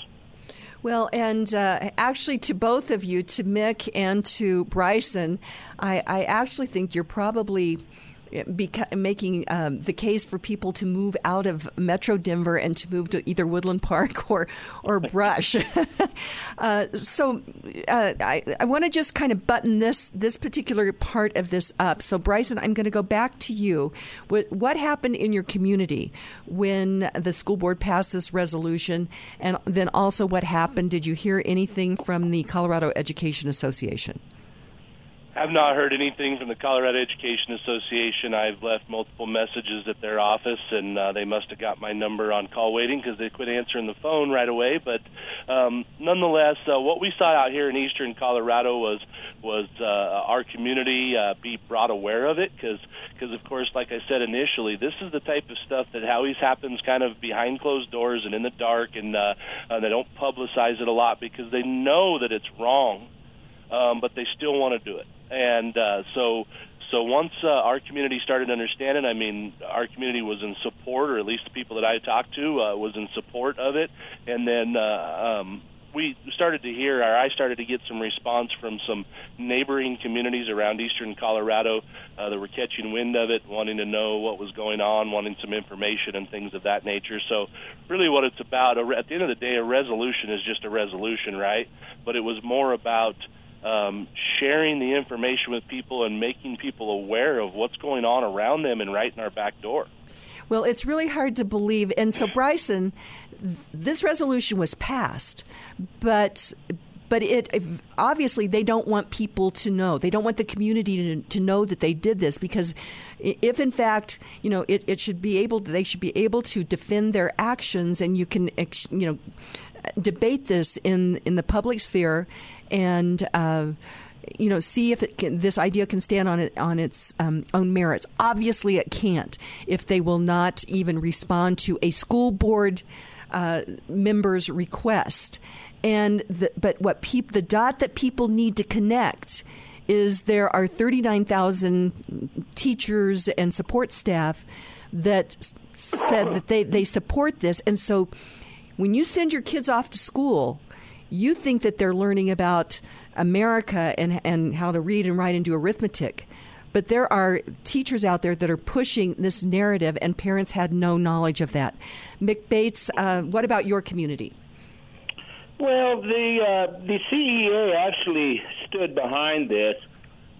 Well, and uh, actually, to both of you, to Mick and to Bryson, I, I actually think you're probably beca- making um, the case for people to move out of Metro Denver and to move to either Woodland Park or or Brush. uh, so uh, I, I want to just kind of button this this particular part of this up. So Bryson, I'm going to go back to you. What what happened in your community when the school board passed this resolution, and then also what happened? Did you hear anything from the Colorado Education Association? I've not heard anything from the Colorado Education Association. I've left multiple messages at their office, and uh, they must have got my number on call waiting because they quit answering the phone right away. But um, nonetheless, uh, what we saw out here in eastern Colorado was was uh, our community uh, be brought aware of it because because of course, like I said initially, this is the type of stuff that always happens kind of behind closed doors and in the dark, and uh, uh, they don't publicize it a lot because they know that it's wrong, um, but they still want to do it and uh, so so once uh, our community started understanding, I mean, our community was in support, or at least the people that I talked to uh, was in support of it, and then. Uh, um, we started to hear, or I started to get some response from some neighboring communities around eastern Colorado uh, that were catching wind of it, wanting to know what was going on, wanting some information and things of that nature. So, really, what it's about, at the end of the day, a resolution is just a resolution, right? But it was more about um, sharing the information with people and making people aware of what's going on around them and right in our back door. Well, it's really hard to believe. And so, Bryson, this resolution was passed, but but it obviously they don't want people to know. They don't want the community to, to know that they did this because if in fact you know it, it should be able they should be able to defend their actions and you can you know debate this in in the public sphere and. Uh, you know, see if can, this idea can stand on it on its um, own merits. Obviously, it can't if they will not even respond to a school board uh, member's request. And the, but what peop, the dot that people need to connect is there are 39,000 teachers and support staff that said that they, they support this. And so when you send your kids off to school, you think that they're learning about America and, and how to read and write and do arithmetic. But there are teachers out there that are pushing this narrative, and parents had no knowledge of that. Mick Bates, uh, what about your community? Well, the uh, the CEA actually stood behind this.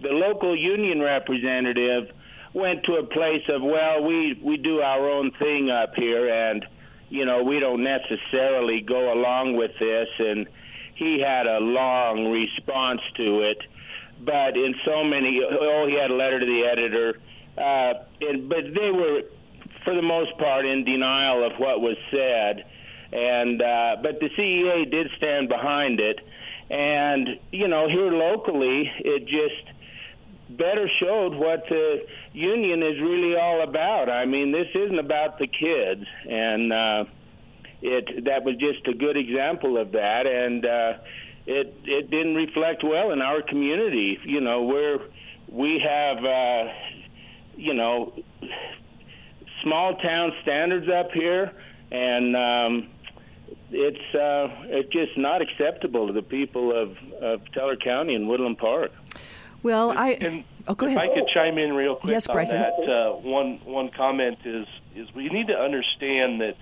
The local union representative went to a place of, well, we we do our own thing up here, and you know we don't necessarily go along with this. And he had a long response to it, but in so many, oh, he had a letter to the editor, uh, and but they were, for the most part, in denial of what was said. And uh, but the CEA did stand behind it, and you know here locally it just better showed what the union is really all about. I mean, this isn't about the kids, and uh, it that was just a good example of that, and uh, it it didn't reflect well in our community. You know, where we have uh, you know small town standards up here, and um, it's uh, it's just not acceptable to the people of, of Teller County and Woodland Park. Well, I and oh, go if ahead. I could chime in real quick Yes, on Bryson. that, uh, one one comment is is we need to understand that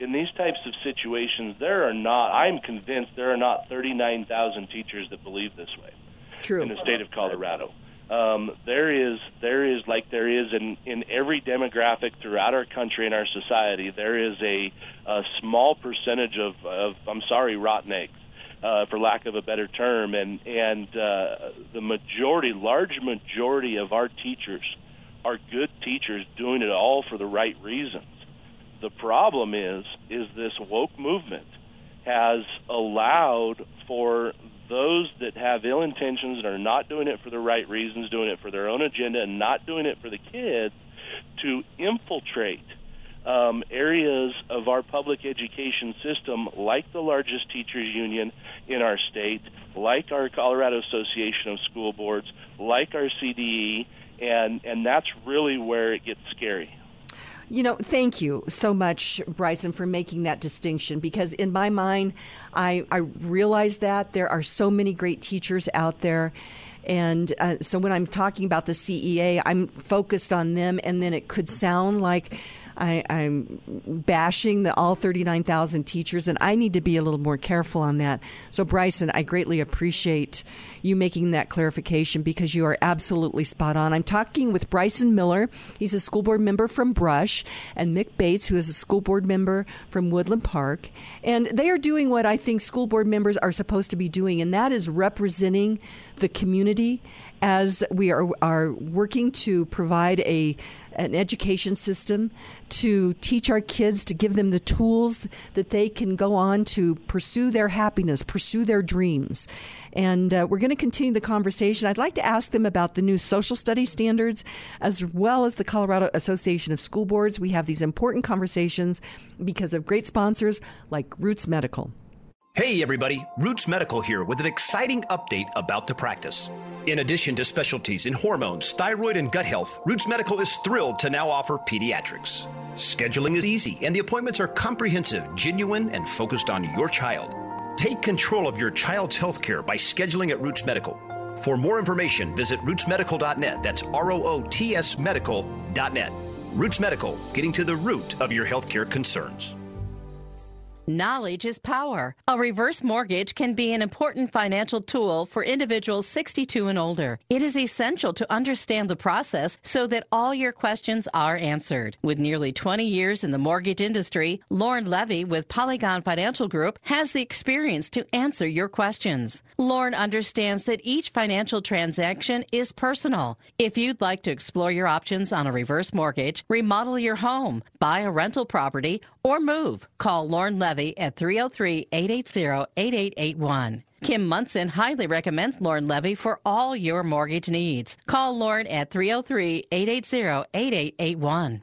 in these types of situations, there are not. I'm convinced there are not 39,000 teachers that believe this way True. in the state of Colorado. Um, there is there is like there is in in every demographic throughout our country and our society. There is a, a small percentage of, of I'm sorry, rotten eggs. Uh, for lack of a better term, and and uh, the majority, large majority of our teachers are good teachers doing it all for the right reasons. The problem is is this woke movement has allowed for those that have ill intentions and are not doing it for the right reasons, doing it for their own agenda, and not doing it for the kids, to infiltrate um, areas of our public education system, like the largest teachers union in our state, like our Colorado Association of School Boards, like our CDE, and and that's really where it gets scary. You know, thank you so much, Bryson, for making that distinction because in my mind, I, I realize that there are so many great teachers out there. And uh, so when I'm talking about the CEA, I'm focused on them, and then it could sound like I, I'm bashing the all 39,000 teachers, and I need to be a little more careful on that. So, Bryson, I greatly appreciate you making that clarification because you are absolutely spot on. I'm talking with Bryson Miller. He's a school board member from Brush, and Mick Bates, who is a school board member from Woodland Park. And they are doing what I think school board members are supposed to be doing, and that is representing the community as we are, are working to provide a an education system to teach our kids to give them the tools that they can go on to pursue their happiness, pursue their dreams. And uh, we're going to continue the conversation. I'd like to ask them about the new social studies standards as well as the Colorado Association of School Boards. We have these important conversations because of great sponsors like Roots Medical. Hey, everybody, Roots Medical here with an exciting update about the practice. In addition to specialties in hormones, thyroid, and gut health, Roots Medical is thrilled to now offer pediatrics. Scheduling is easy, and the appointments are comprehensive, genuine, and focused on your child. Take control of your child's health care by scheduling at Roots Medical. For more information, visit rootsmedical.net. That's R O O T S medical.net. Roots Medical, getting to the root of your healthcare concerns. Knowledge is power. A reverse mortgage can be an important financial tool for individuals 62 and older. It is essential to understand the process so that all your questions are answered. With nearly 20 years in the mortgage industry, Lauren Levy with Polygon Financial Group has the experience to answer your questions. Lauren understands that each financial transaction is personal. If you'd like to explore your options on a reverse mortgage, remodel your home, buy a rental property, or move, call Lauren Levy at 303 880 8881. Kim Monson highly recommends Lauren Levy for all your mortgage needs. Call Lauren at 303 880 8881.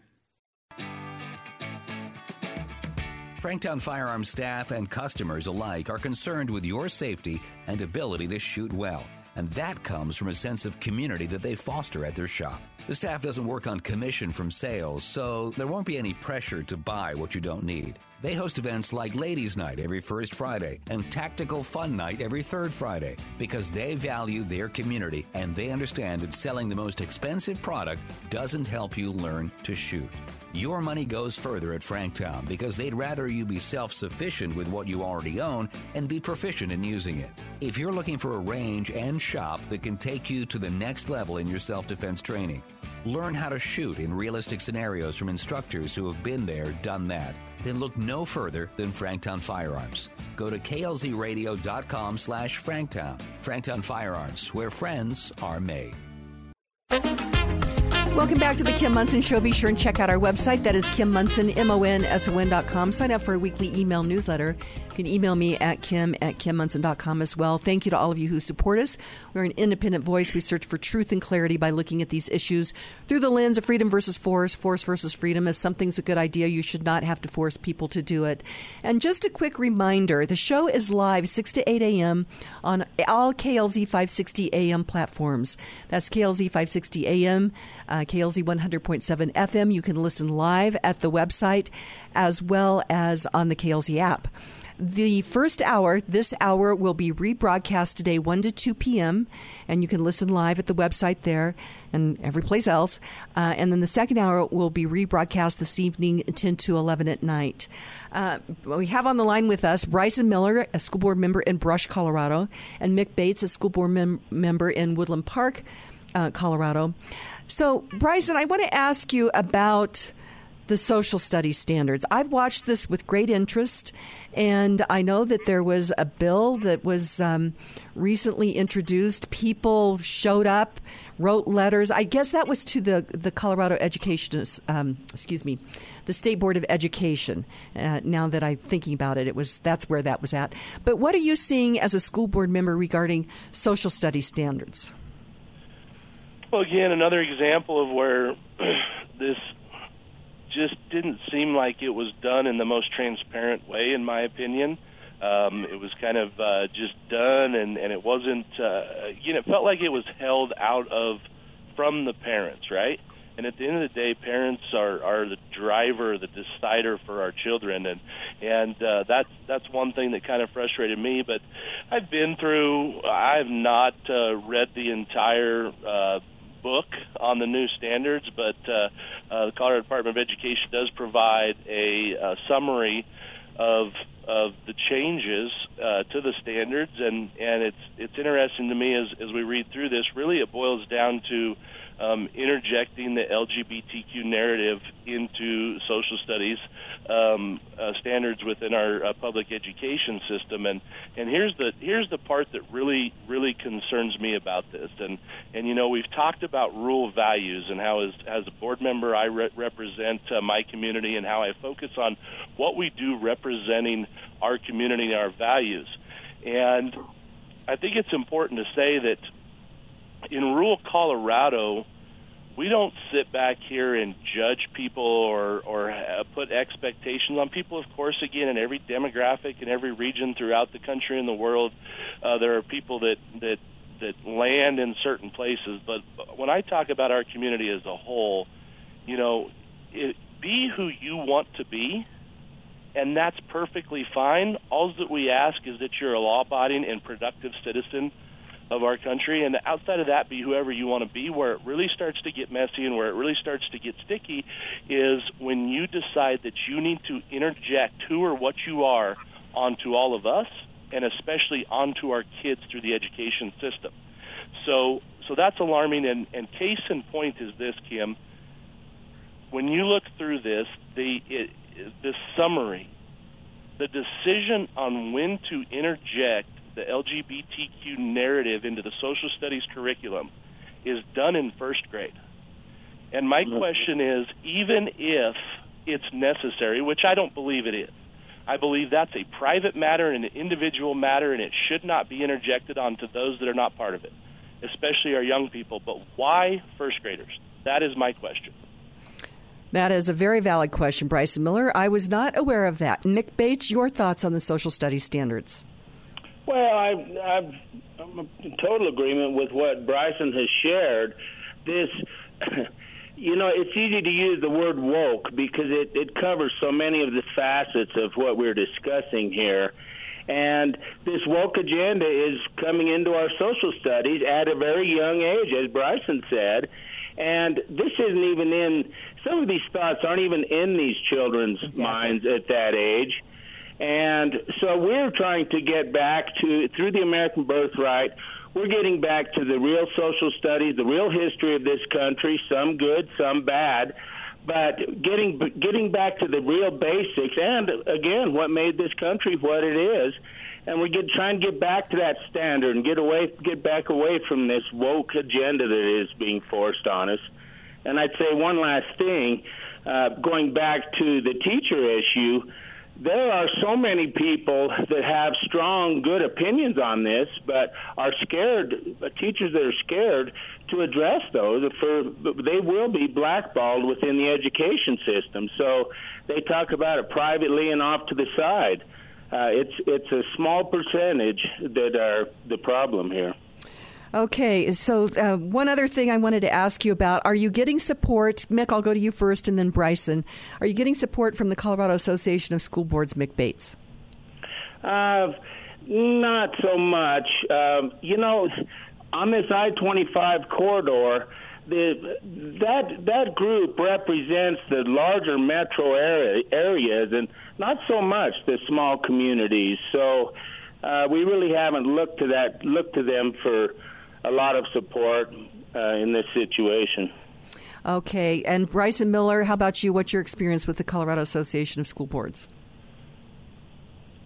Franktown Firearms staff and customers alike are concerned with your safety and ability to shoot well, and that comes from a sense of community that they foster at their shop. The staff doesn't work on commission from sales, so there won't be any pressure to buy what you don't need. They host events like Ladies' Night every first Friday and Tactical Fun Night every third Friday because they value their community and they understand that selling the most expensive product doesn't help you learn to shoot. Your money goes further at Franktown because they'd rather you be self sufficient with what you already own and be proficient in using it. If you're looking for a range and shop that can take you to the next level in your self defense training, Learn how to shoot in realistic scenarios from instructors who have been there, done that. Then look no further than Franktown Firearms. Go to klzradio.com slash Franktown. Franktown Firearms, where friends are made. Welcome back to the Kim Monson Show. Be sure and check out our website. That is Kim Monson, M-O-N-S-O-N dot com. Sign up for a weekly email newsletter. You can email me at kim at kimmonson.com as well. Thank you to all of you who support us. We're an independent voice. We search for truth and clarity by looking at these issues through the lens of freedom versus force, force versus freedom. If something's a good idea, you should not have to force people to do it. And just a quick reminder, the show is live 6 to 8 a.m. on all KLZ 560 AM platforms. That's KLZ 560 AM. Uh, KLZ 100.7 FM. You can listen live at the website as well as on the KLZ app. The first hour, this hour, will be rebroadcast today, 1 to 2 p.m., and you can listen live at the website there and every place else. Uh, and then the second hour will be rebroadcast this evening, 10 to 11 at night. Uh, we have on the line with us Bryson Miller, a school board member in Brush, Colorado, and Mick Bates, a school board mem- member in Woodland Park, uh, Colorado. So, Bryson, I want to ask you about the social studies standards. I've watched this with great interest, and I know that there was a bill that was um, recently introduced. People showed up, wrote letters. I guess that was to the the Colorado Education, um, excuse me, the State Board of Education. Uh, now that I'm thinking about it, it was that's where that was at. But what are you seeing as a school board member regarding social studies standards? Well, again, another example of where this just didn't seem like it was done in the most transparent way, in my opinion. Um, it was kind of uh, just done, and, and it wasn't. Uh, you know, it felt like it was held out of from the parents, right? And at the end of the day, parents are are the driver, the decider for our children, and and uh, that's that's one thing that kind of frustrated me. But I've been through. I've not uh, read the entire. Uh, book on the new standards, but uh, uh, the Colorado Department of Education does provide a, a summary of of the changes uh, to the standards, and and it's it's interesting to me as as we read through this. Really, it boils down to um, interjecting the LGBTQ narrative into social studies um, uh, standards within our uh, public education system. And and here's the here's the part that really really concerns me about this. And and you know we've talked about rural values and how as as a board member I re- represent uh, my community and how I focus on what we do representing our community and our values. And I think it's important to say that in rural Colorado, we don't sit back here and judge people or or uh, put expectations on people. Of course, again, in every demographic in every region throughout the country and the world, uh, there are people that that that land in certain places. But when I talk about our community as a whole, you know, it, be who you want to be, and that's perfectly fine. All that we ask is that you're a law-abiding and productive citizen of our country. And outside of that, be whoever you want to be. Where it really starts to get messy and where it really starts to get sticky is when you decide that you need to interject who or what you are onto all of us, and especially onto our kids through the education system. So, so that's alarming. And, and case in point is this, Kim. When you look through this, the it, this summary, the decision on when to interject the LGBTQ narrative into the social studies curriculum is done in first grade. And my mm-hmm. question is even if it's necessary, which I don't believe it is, I believe that's a private matter and an individual matter, and it should not be interjected onto those that are not part of it, especially our young people. But why first graders? That is my question. That is a very valid question, Bryson Miller. I was not aware of that. Mick Bates, your thoughts on the social studies standards? Well, I, I've, I'm in total agreement with what Bryson has shared. This, you know, it's easy to use the word woke because it, it covers so many of the facets of what we're discussing here. And this woke agenda is coming into our social studies at a very young age, as Bryson said. And this isn't even in, some of these thoughts aren't even in these children's exactly. minds at that age. And so we're trying to get back to, through the American Birthright, we're getting back to the real social studies, the real history of this country, some good, some bad, but getting getting back to the real basics and again what made this country what it is. And we get trying to get back to that standard and get away get back away from this woke agenda that is being forced on us. And I'd say one last thing uh, going back to the teacher issue there are so many people that have strong, good opinions on this, but are scared. Uh, teachers that are scared to address those, for they will be blackballed within the education system. So they talk about it privately and off to the side. Uh, it's it's a small percentage that are the problem here. Okay, so uh, one other thing I wanted to ask you about are you getting support? Mick, I'll go to you first and then Bryson. Are you getting support from the Colorado Association of School Boards, Mick Bates? Uh, not so much. Uh, you know, on this I 25 corridor, the, that that group represents the larger metro area, areas and not so much the small communities. So uh, we really haven't looked to that looked to them for a lot of support uh, in this situation. Okay, and Bryson Miller, how about you? What's your experience with the Colorado Association of School Boards?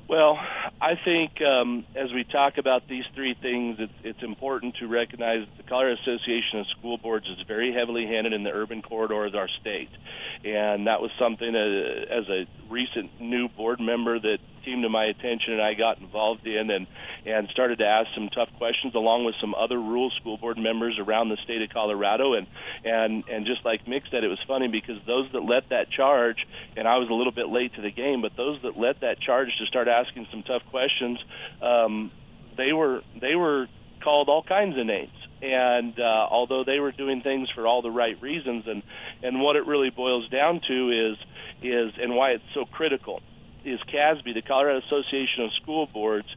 Well, I think um, as we talk about these three things, it's, it's important to recognize that the Colorado Association of School Boards is very heavily handed in the urban corridor of our state, and that was something uh, as a recent new board member that came to my attention and I got involved in and and started to ask some tough questions along with some other rural school board members around the state of Colorado. And and and just like Mick said it was funny because those that led that charge and I was a little bit late to the game but those that led that charge to start asking some tough questions um they were they were called all kinds of names and uh, although they were doing things for all the right reasons and and what it really boils down to is is and why it's so critical is CASB, the Colorado Association of School Boards,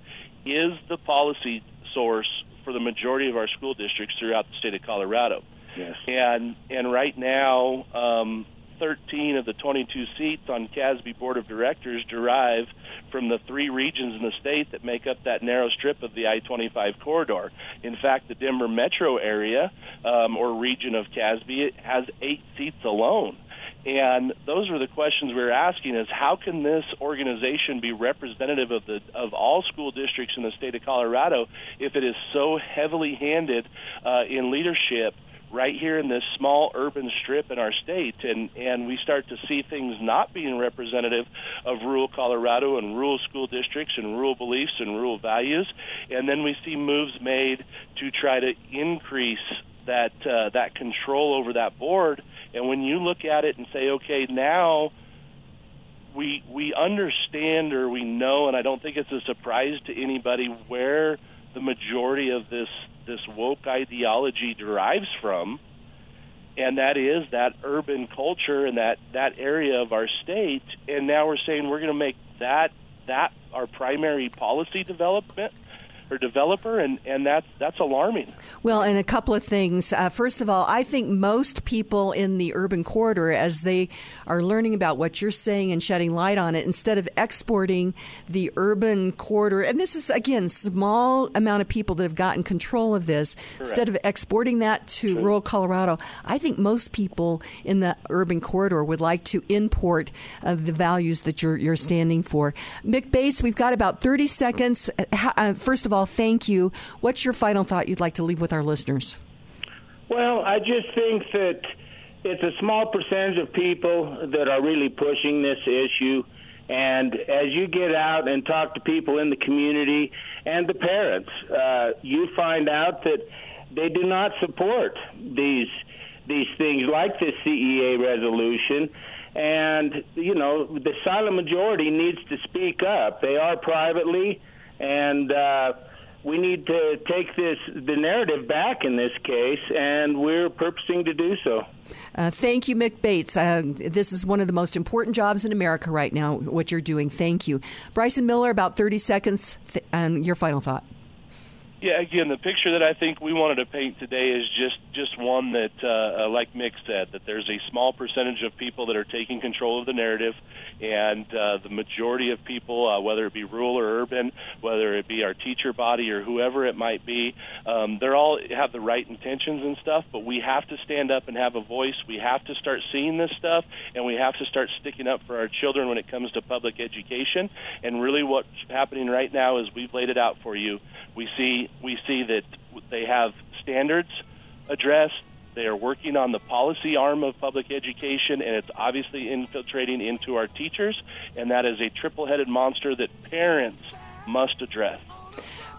is the policy source for the majority of our school districts throughout the state of Colorado. Yes. And and right now, um, 13 of the 22 seats on CASB board of directors derive from the three regions in the state that make up that narrow strip of the I-25 corridor. In fact, the Denver metro area um, or region of CASB has eight seats alone. And those are the questions we we're asking: is how can this organization be representative of the of all school districts in the state of Colorado if it is so heavily handed uh, in leadership? Right here in this small urban strip in our state and and we start to see things not being representative of rural Colorado and rural school districts and rural beliefs and rural values. And then we see moves made to try to increase that uh, that control over that board. And when you look at it and say, okay, now we we understand or we know, and I don't think it's a surprise to anybody where the majority of this this woke ideology derives from, and that is that urban culture and that that area of our state. And now we're saying we're going to make that that our primary policy development developer, and and that's that's alarming. Well, and a couple of things. Uh, first of all, I think most people in the urban corridor, as they are learning about what you're saying and shedding light on it, instead of exporting the urban corridor, and this is again small amount of people that have gotten control of this, Correct. instead of exporting that to True. rural Colorado, I think most people in the urban corridor would like to import uh, the values that you're you're standing for. Mick Bates, we've got about 30 seconds. Uh, first of all, thank you. What's your final thought you'd like to leave with our listeners? Well, I just think that it's a small percentage of people that are really pushing this issue. And as you get out and talk to people in the community and the parents, uh, you find out that they do not support these these things like the CEA resolution. And you know, the silent majority needs to speak up. They are privately, and uh, we need to take this the narrative back in this case, and we're purposing to do so. Uh, thank you, Mick Bates. Uh, this is one of the most important jobs in America right now. What you're doing, thank you, Bryson Miller. About 30 seconds, th- and your final thought. Yeah, again, the picture that I think we wanted to paint today is just just one that, uh, uh, like Mick said, that there's a small percentage of people that are taking control of the narrative, and uh, the majority of people, uh, whether it be rural or urban, whether it be our teacher body or whoever it might be, um, they're all have the right intentions and stuff. But we have to stand up and have a voice. We have to start seeing this stuff, and we have to start sticking up for our children when it comes to public education. And really, what's happening right now is we've laid it out for you. We see we see that they have standards addressed. They are working on the policy arm of public education, and it's obviously infiltrating into our teachers, and that is a triple headed monster that parents must address.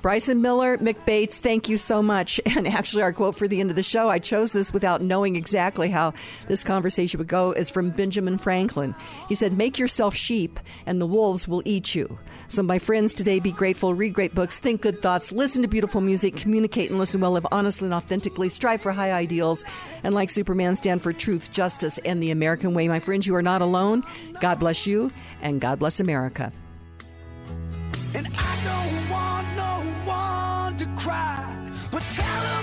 Bryson Miller, Mick Bates, thank you so much. And actually, our quote for the end of the show, I chose this without knowing exactly how this conversation would go, is from Benjamin Franklin. He said, Make yourself sheep, and the wolves will eat you. So, my friends, today be grateful, read great books, think good thoughts, listen to beautiful music, communicate and listen well, live honestly and authentically, strive for high ideals, and like Superman, stand for truth, justice, and the American way. My friends, you are not alone. God bless you, and God bless America. To cry, but tell them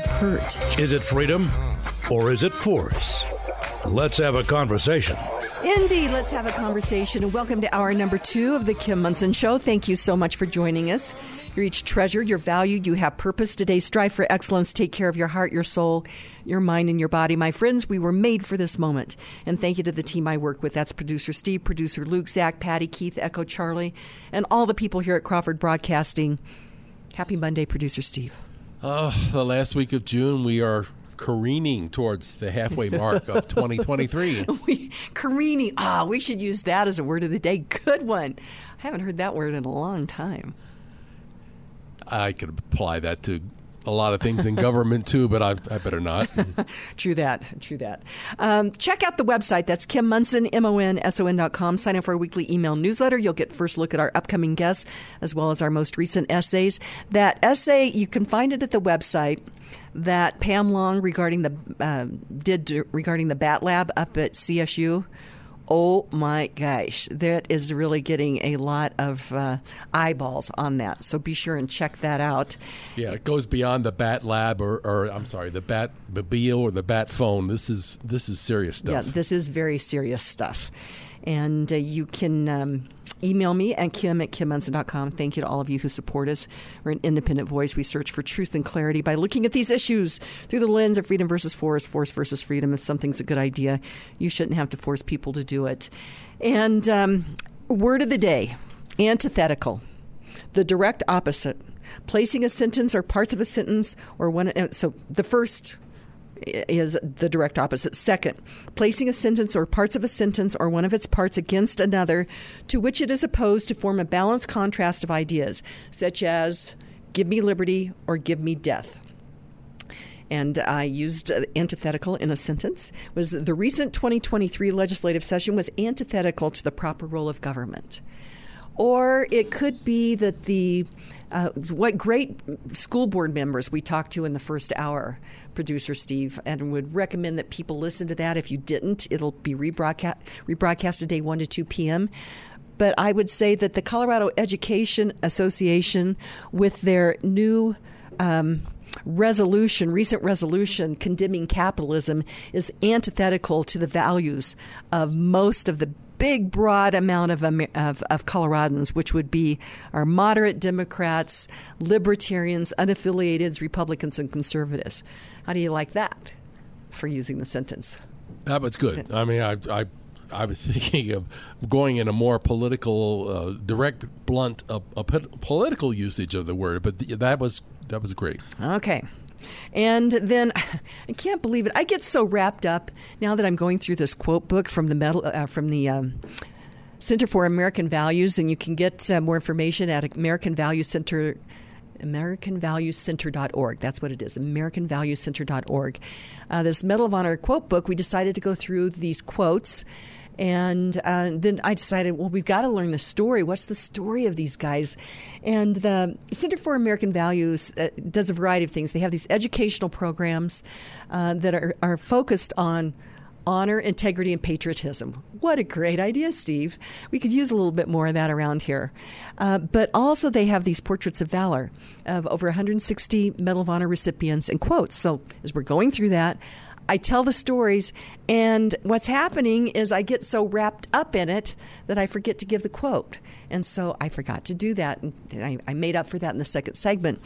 hurt. Is it freedom or is it force? Let's have a conversation. Indeed, let's have a conversation. And welcome to hour number two of the Kim Monson Show. Thank you so much for joining us. You're each treasured, you're valued, you have purpose today. Strive for excellence. Take care of your heart, your soul, your mind, and your body. My friends, we were made for this moment. And thank you to the team I work with. That's producer Steve, producer Luke, Zach, Patty, Keith, Echo, Charlie, and all the people here at Crawford Broadcasting. Happy Monday, producer Steve. Uh, the last week of June, we are careening towards the halfway mark of 2023. we, careening. Ah, oh, we should use that as a word of the day. Good one. I haven't heard that word in a long time. I could apply that to a lot of things in government too, but I, I better not. true that. True that. Um, check out the website. That's Kim Monson, M O N S O N dot com. Sign up for our weekly email newsletter. You'll get first look at our upcoming guests as well as our most recent essays. That essay, you can find it at the website that Pam Long regarding the uh, did regarding the Bat Lab up at CSU Oh my gosh, that is really getting a lot of uh, eyeballs on that. So be sure and check that out. Yeah, it goes beyond the Bat Lab or, or I'm sorry, the Bat Mobile or the Bat Phone. This is this is serious stuff. Yeah, this is very serious stuff. And uh, you can um, email me at kim at kimmonson.com. Thank you to all of you who support us. We're an independent voice. We search for truth and clarity by looking at these issues through the lens of freedom versus force, force versus freedom. If something's a good idea, you shouldn't have to force people to do it. And um, word of the day antithetical, the direct opposite. Placing a sentence or parts of a sentence or one. Uh, so the first is the direct opposite. Second, placing a sentence or parts of a sentence or one of its parts against another to which it is opposed to form a balanced contrast of ideas, such as give me liberty or give me death. And I used antithetical in a sentence was the recent 2023 legislative session was antithetical to the proper role of government. Or it could be that the uh, what great school board members we talked to in the first hour, producer Steve, and would recommend that people listen to that. If you didn't, it'll be rebroadcast, rebroadcast today, 1 to 2 p.m. But I would say that the Colorado Education Association, with their new um, resolution, recent resolution condemning capitalism, is antithetical to the values of most of the big, broad amount of, of, of Coloradans, which would be our moderate Democrats, libertarians, unaffiliated Republicans, and conservatives. How do you like that for using the sentence? That was good. I mean, I, I I was thinking of going in a more political, uh, direct, blunt, uh, political usage of the word, but th- that was that was great. Okay. And then I can't believe it. I get so wrapped up now that I'm going through this quote book from the metal, uh, from the um, Center for American Values, and you can get uh, more information at American Value Center. AmericanValueCenter.org. That's what it is, AmericanValueCenter.org. Uh, this Medal of Honor quote book, we decided to go through these quotes and uh, then I decided, well, we've got to learn the story. What's the story of these guys? And the Center for American Values uh, does a variety of things. They have these educational programs uh, that are, are focused on honor, integrity, and patriotism. What a great idea, Steve. We could use a little bit more of that around here. Uh, but also, they have these portraits of valor of over 160 Medal of Honor recipients and quotes. So, as we're going through that, I tell the stories, and what's happening is I get so wrapped up in it that I forget to give the quote. And so I forgot to do that. And I, I made up for that in the second segment.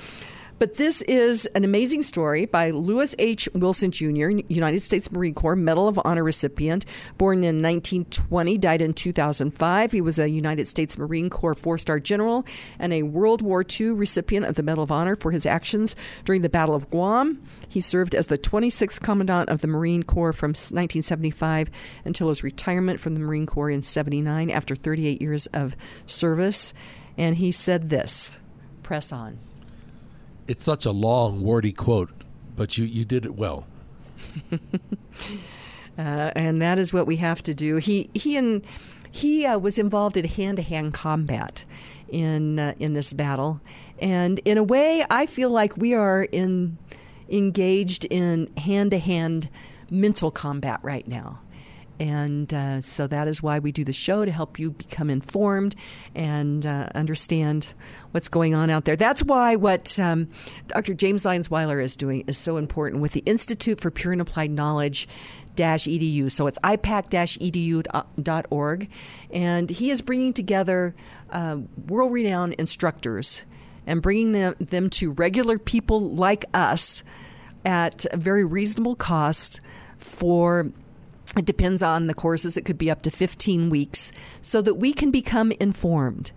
But this is an amazing story by Louis H. Wilson Jr., United States Marine Corps Medal of Honor recipient, born in 1920, died in 2005. He was a United States Marine Corps four star general and a World War II recipient of the Medal of Honor for his actions during the Battle of Guam. He served as the 26th Commandant of the Marine Corps from 1975 until his retirement from the Marine Corps in 79 after 38 years of service. And he said this press on it's such a long, wordy quote, but you, you did it well. uh, and that is what we have to do. He he and he uh, was involved in hand to hand combat in uh, in this battle, and in a way, I feel like we are in engaged in hand to hand mental combat right now. And uh, so that is why we do the show to help you become informed and uh, understand what's going on out there. That's why what um, Dr. James Lyons Weiler is doing is so important with the Institute for Pure and Applied Knowledge dash edu. So it's ipak-edu.org. And he is bringing together uh, world renowned instructors and bringing them, them to regular people like us at a very reasonable cost for it depends on the courses. It could be up to 15 weeks so that we can become informed.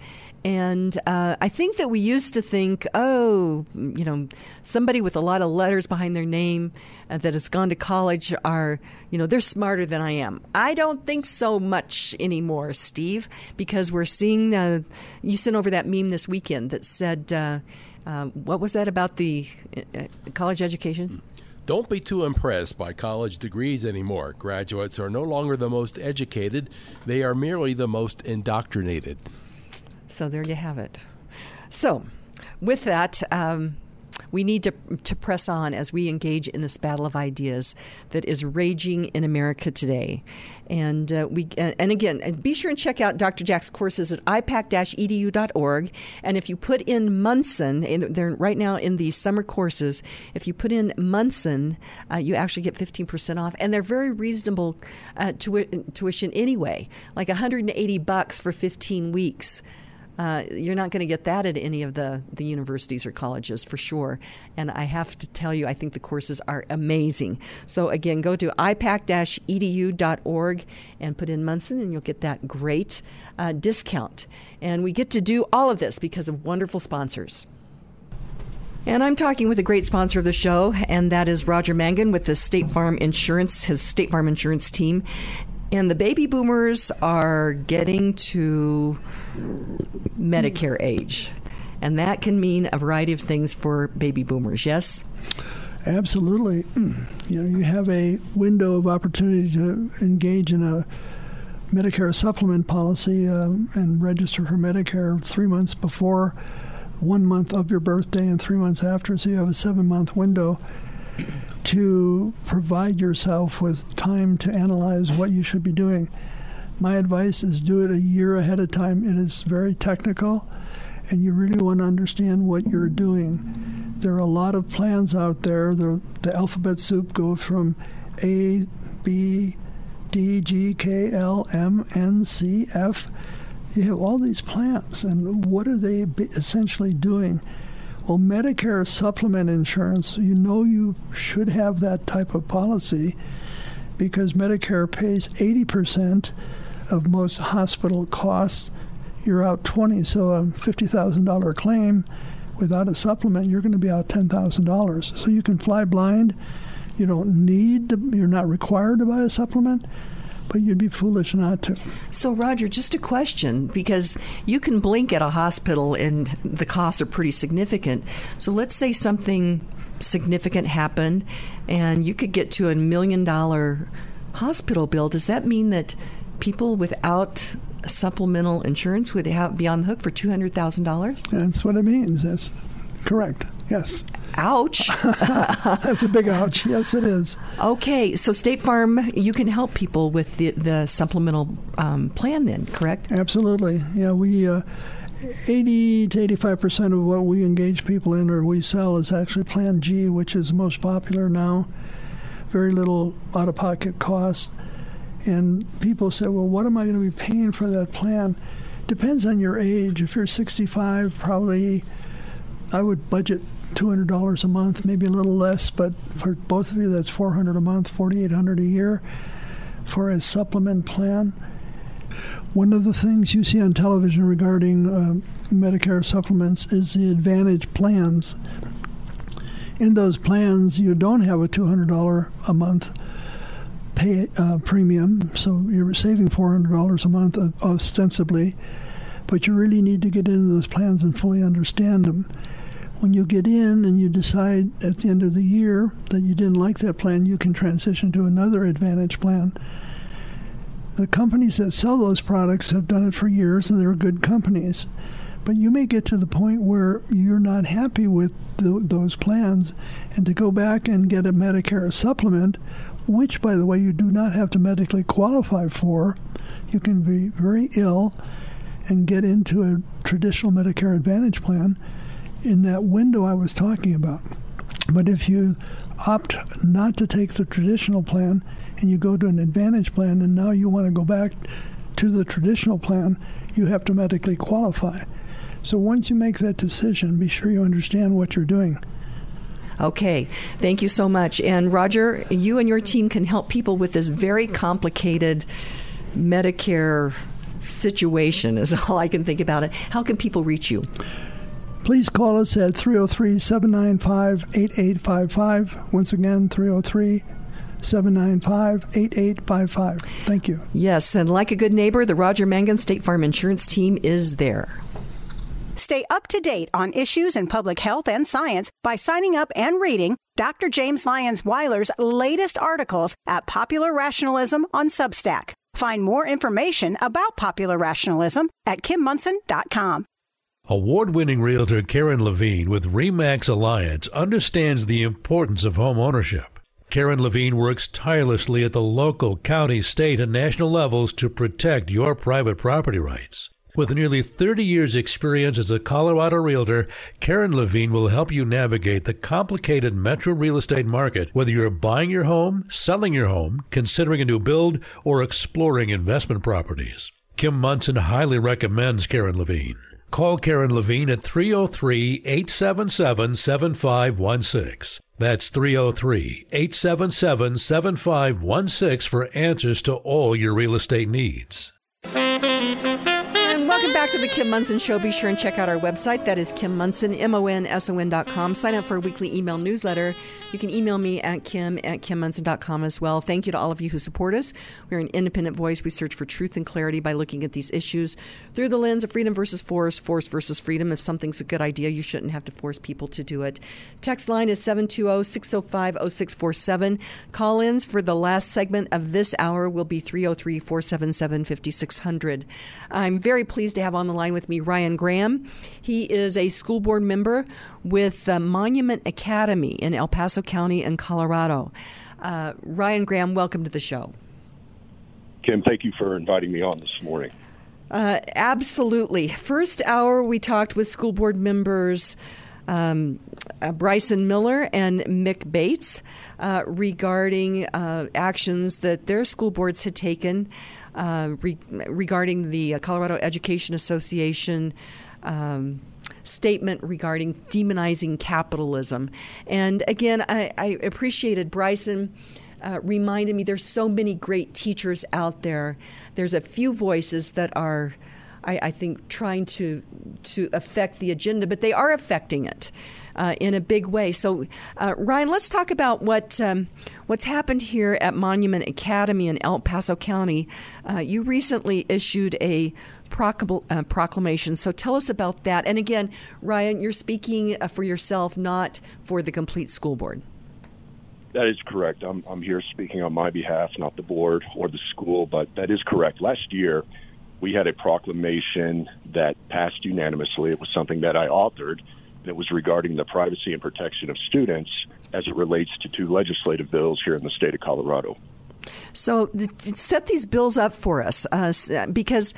And uh, I think that we used to think, oh, you know, somebody with a lot of letters behind their name uh, that has gone to college are, you know, they're smarter than I am. I don't think so much anymore, Steve, because we're seeing, uh, you sent over that meme this weekend that said, uh, uh, what was that about the uh, college education? Don't be too impressed by college degrees anymore. Graduates are no longer the most educated, they are merely the most indoctrinated. So there you have it. So, with that, um, we need to, to press on as we engage in this battle of ideas that is raging in America today. And uh, we and again, and be sure and check out Dr. Jack's courses at ipak-edu.org. And if you put in Monson, they're right now in the summer courses. If you put in Monson, uh, you actually get 15% off, and they're very reasonable uh, tuition anyway, like 180 bucks for 15 weeks. Uh, you're not going to get that at any of the, the universities or colleges for sure. And I have to tell you, I think the courses are amazing. So, again, go to ipak edu.org and put in Monson, and you'll get that great uh, discount. And we get to do all of this because of wonderful sponsors. And I'm talking with a great sponsor of the show, and that is Roger Mangan with the State Farm Insurance, his State Farm Insurance team. And the baby boomers are getting to Medicare age. And that can mean a variety of things for baby boomers, yes? Absolutely. You know, you have a window of opportunity to engage in a Medicare supplement policy um, and register for Medicare three months before, one month of your birthday, and three months after. So you have a seven month window to provide yourself with time to analyze what you should be doing. My advice is do it a year ahead of time. It is very technical, and you really want to understand what you're doing. There are a lot of plans out there. The, the alphabet soup goes from A, B, D, G, K, L, M, N, C, F. You have all these plans, and what are they essentially doing? Well, Medicare supplement insurance, you know you should have that type of policy because Medicare pays 80% of most hospital costs. You're out 20, so a $50,000 claim without a supplement, you're going to be out $10,000. So you can fly blind. You don't need, to, you're not required to buy a supplement but you'd be foolish not to. So, Roger, just a question because you can blink at a hospital and the costs are pretty significant. So, let's say something significant happened and you could get to a million dollar hospital bill. Does that mean that people without supplemental insurance would have, be on the hook for $200,000? That's what it means. That's correct. Yes. Ouch. That's a big ouch. Yes, it is. Okay, so State Farm, you can help people with the, the supplemental um, plan, then, correct? Absolutely. Yeah, we. Uh, 80 to 85 percent of what we engage people in or we sell is actually Plan G, which is most popular now. Very little out of pocket cost. And people say, well, what am I going to be paying for that plan? Depends on your age. If you're 65, probably I would budget $200 a month, maybe a little less, but for both of you, that's 400 a month, 4,800 a year for a supplement plan. One of the things you see on television regarding uh, Medicare supplements is the Advantage plans. In those plans, you don't have a $200 a month pay uh, premium, so you're saving $400 a month uh, ostensibly, but you really need to get into those plans and fully understand them when you get in and you decide at the end of the year that you didn't like that plan, you can transition to another Advantage plan. The companies that sell those products have done it for years and they're good companies. But you may get to the point where you're not happy with those plans, and to go back and get a Medicare supplement, which, by the way, you do not have to medically qualify for, you can be very ill and get into a traditional Medicare Advantage plan in that window I was talking about. But if you opt not to take the traditional plan and you go to an advantage plan and now you want to go back to the traditional plan, you have to medically qualify. So once you make that decision, be sure you understand what you're doing. Okay, thank you so much. And Roger, you and your team can help people with this very complicated Medicare situation, is all I can think about it. How can people reach you? Please call us at 303 795 8855. Once again, 303 795 8855. Thank you. Yes, and like a good neighbor, the Roger Mangan State Farm Insurance Team is there. Stay up to date on issues in public health and science by signing up and reading Dr. James Lyons Weiler's latest articles at Popular Rationalism on Substack. Find more information about popular rationalism at kimmonson.com. Award winning realtor Karen Levine with REMAX Alliance understands the importance of home ownership. Karen Levine works tirelessly at the local, county, state, and national levels to protect your private property rights. With nearly 30 years' experience as a Colorado realtor, Karen Levine will help you navigate the complicated metro real estate market, whether you're buying your home, selling your home, considering a new build, or exploring investment properties. Kim Monson highly recommends Karen Levine. Call Karen Levine at 303 877 7516. That's 303 877 7516 for answers to all your real estate needs. Welcome back to the Kim Monson Show. Be sure and check out our website. That is Kim com. Sign up for a weekly email newsletter. You can email me at kim at kimmonson.com as well. Thank you to all of you who support us. We're an independent voice. We search for truth and clarity by looking at these issues through the lens of freedom versus force, force versus freedom. If something's a good idea, you shouldn't have to force people to do it. Text line is 720-605-0647. Call-ins for the last segment of this hour will be 303-477-5600. I'm very pleased to have on the line with me Ryan Graham. He is a school board member with Monument Academy in El Paso County in Colorado. Uh, Ryan Graham, welcome to the show. Kim, thank you for inviting me on this morning. Uh, absolutely. First hour, we talked with school board members um, uh, Bryson Miller and Mick Bates uh, regarding uh, actions that their school boards had taken uh, re- regarding the Colorado Education Association. Um, statement regarding demonizing capitalism. And again, I, I appreciated Bryson. Uh, reminded me there's so many great teachers out there. There's a few voices that are, I, I think, trying to to affect the agenda, but they are affecting it uh, in a big way. So, uh, Ryan, let's talk about what um, what's happened here at Monument Academy in El Paso County. Uh, you recently issued a uh, proclamation. So tell us about that. And again, Ryan, you're speaking uh, for yourself, not for the complete school board. That is correct. I'm, I'm here speaking on my behalf, not the board or the school, but that is correct. Last year, we had a proclamation that passed unanimously. It was something that I authored, it was regarding the privacy and protection of students as it relates to two legislative bills here in the state of Colorado. So, set these bills up for us uh, because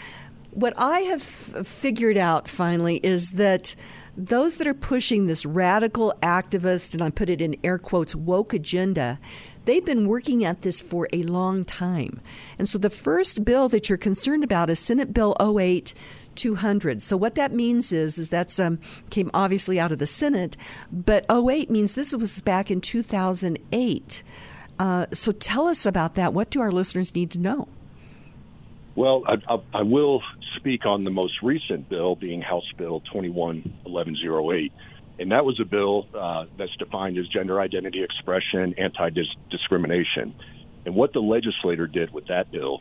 what I have figured out finally is that those that are pushing this radical activist, and I put it in air quotes, woke agenda, they've been working at this for a long time. And so the first bill that you're concerned about is Senate Bill 08 200. So what that means is is that's um, came obviously out of the Senate, but 08 means this was back in 2008. Uh, so tell us about that. What do our listeners need to know? Well, I, I, I, will speak on the most recent bill, being House Bill 211108. And that was a bill uh, that's defined as gender identity expression, anti discrimination. And what the legislator did with that bill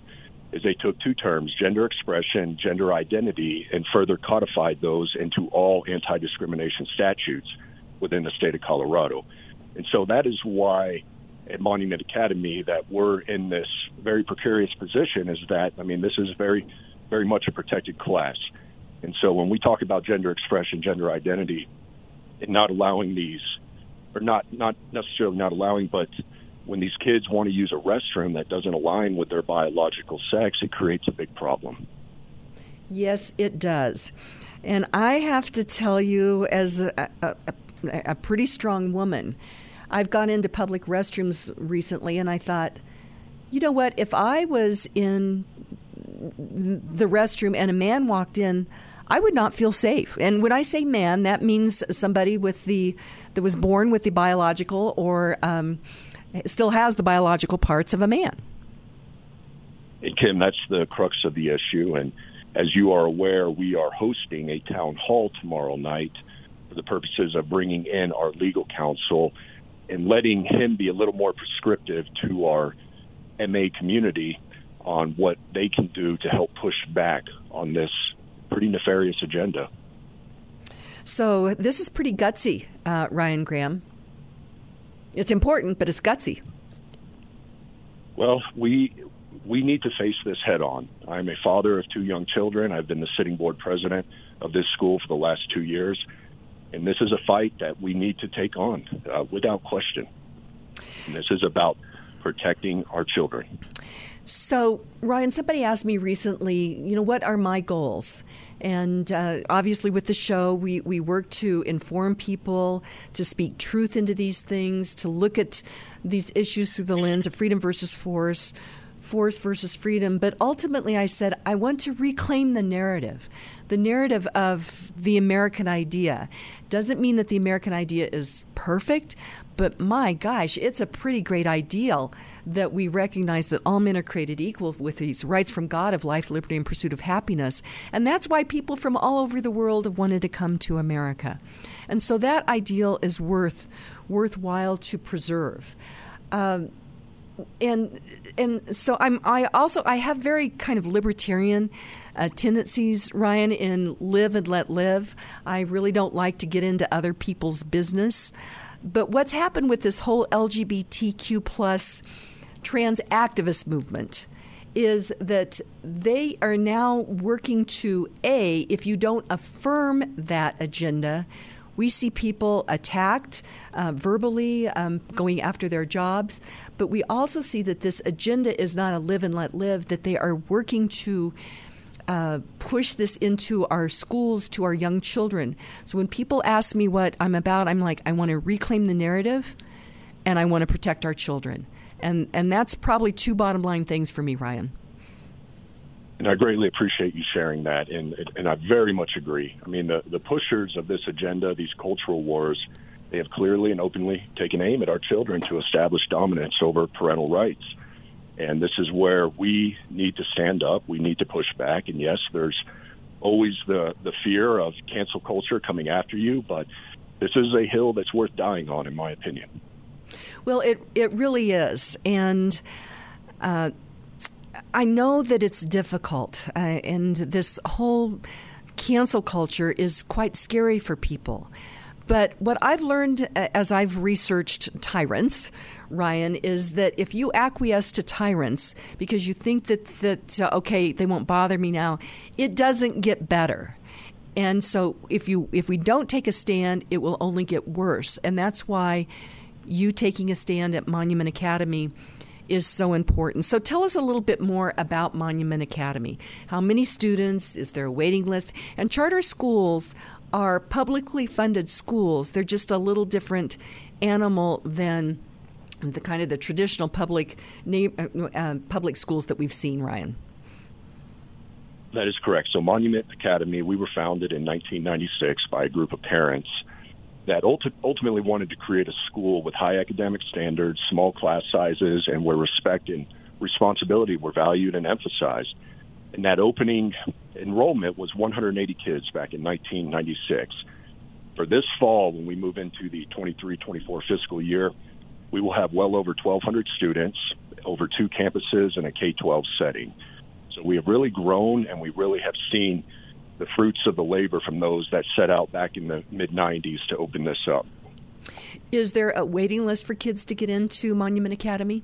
is they took two terms, gender expression, gender identity, and further codified those into all anti discrimination statutes within the state of Colorado. And so that is why at Monument Academy that we're in this very precarious position is that, I mean, this is very, very much a protected class. And so when we talk about gender expression, gender identity, and not allowing these, or not, not necessarily not allowing, but when these kids want to use a restroom that doesn't align with their biological sex, it creates a big problem. Yes, it does. And I have to tell you, as a, a, a pretty strong woman, I've gone into public restrooms recently and I thought, you know what? If I was in the restroom and a man walked in, I would not feel safe. And when I say man, that means somebody with the that was born with the biological or um, still has the biological parts of a man. Kim, that's the crux of the issue. And as you are aware, we are hosting a town hall tomorrow night for the purposes of bringing in our legal counsel and letting him be a little more prescriptive to our MA community on what they can do to help push back on this pretty nefarious agenda. So this is pretty gutsy, uh, Ryan Graham. It's important, but it's gutsy. Well, we we need to face this head on. I'm a father of two young children. I've been the sitting board president of this school for the last two years. And this is a fight that we need to take on uh, without question. And this is about protecting our children. So, Ryan, somebody asked me recently, you know, what are my goals? And uh, obviously, with the show, we, we work to inform people, to speak truth into these things, to look at these issues through the lens of freedom versus force, force versus freedom. But ultimately, I said, I want to reclaim the narrative. The narrative of the American idea doesn't mean that the American idea is perfect, but my gosh, it's a pretty great ideal that we recognize that all men are created equal with these rights from God of life, liberty, and pursuit of happiness. And that's why people from all over the world have wanted to come to America. And so that ideal is worth worthwhile to preserve. Um, and and so I'm I also I have very kind of libertarian uh, tendencies, Ryan, in live and let live. I really don't like to get into other people's business. But what's happened with this whole LGBTQ plus trans activist movement is that they are now working to a if you don't affirm that agenda we see people attacked uh, verbally, um, going after their jobs, but we also see that this agenda is not a live and let live, that they are working to. Uh, push this into our schools to our young children. So when people ask me what I'm about, I'm like, I want to reclaim the narrative and I want to protect our children. And, and that's probably two bottom line things for me, Ryan and I greatly appreciate you sharing that, and and I very much agree. I mean, the the pushers of this agenda, these cultural wars, they have clearly and openly taken aim at our children to establish dominance over parental rights, and this is where we need to stand up. We need to push back, and yes, there's always the the fear of cancel culture coming after you, but this is a hill that's worth dying on, in my opinion. Well, it it really is, and. Uh, I know that it's difficult, uh, and this whole cancel culture is quite scary for people. But what I've learned uh, as I've researched tyrants, Ryan, is that if you acquiesce to tyrants because you think that that uh, okay, they won't bother me now, it doesn't get better. And so if you if we don't take a stand, it will only get worse. And that's why you taking a stand at Monument Academy is so important. So tell us a little bit more about Monument Academy. How many students? Is there a waiting list? And charter schools are publicly funded schools. They're just a little different animal than the kind of the traditional public uh, uh, public schools that we've seen, Ryan. That is correct. So Monument Academy, we were founded in 1996 by a group of parents that ulti- ultimately wanted to create a school with high academic standards, small class sizes, and where respect and responsibility were valued and emphasized. And that opening enrollment was 180 kids back in 1996. For this fall, when we move into the 23 24 fiscal year, we will have well over 1,200 students over two campuses in a K 12 setting. So we have really grown and we really have seen the fruits of the labor from those that set out back in the mid 90s to open this up. Is there a waiting list for kids to get into Monument Academy?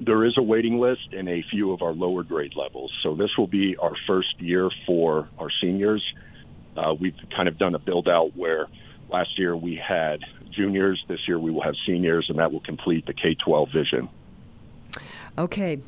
There is a waiting list in a few of our lower grade levels. So this will be our first year for our seniors. Uh, we've kind of done a build out where last year we had juniors, this year we will have seniors, and that will complete the K 12 vision. Okay.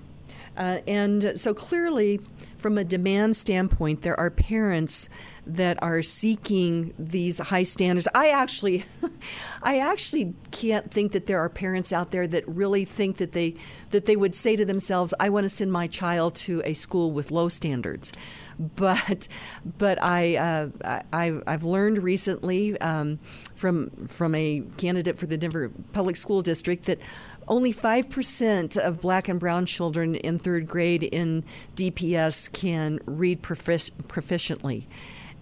Uh, and so clearly, from a demand standpoint, there are parents that are seeking these high standards. I actually, I actually can't think that there are parents out there that really think that they that they would say to themselves, "I want to send my child to a school with low standards." But, but I, uh, I I've learned recently um, from from a candidate for the Denver Public School District that only 5% of black and brown children in third grade in DPS can read profic- proficiently.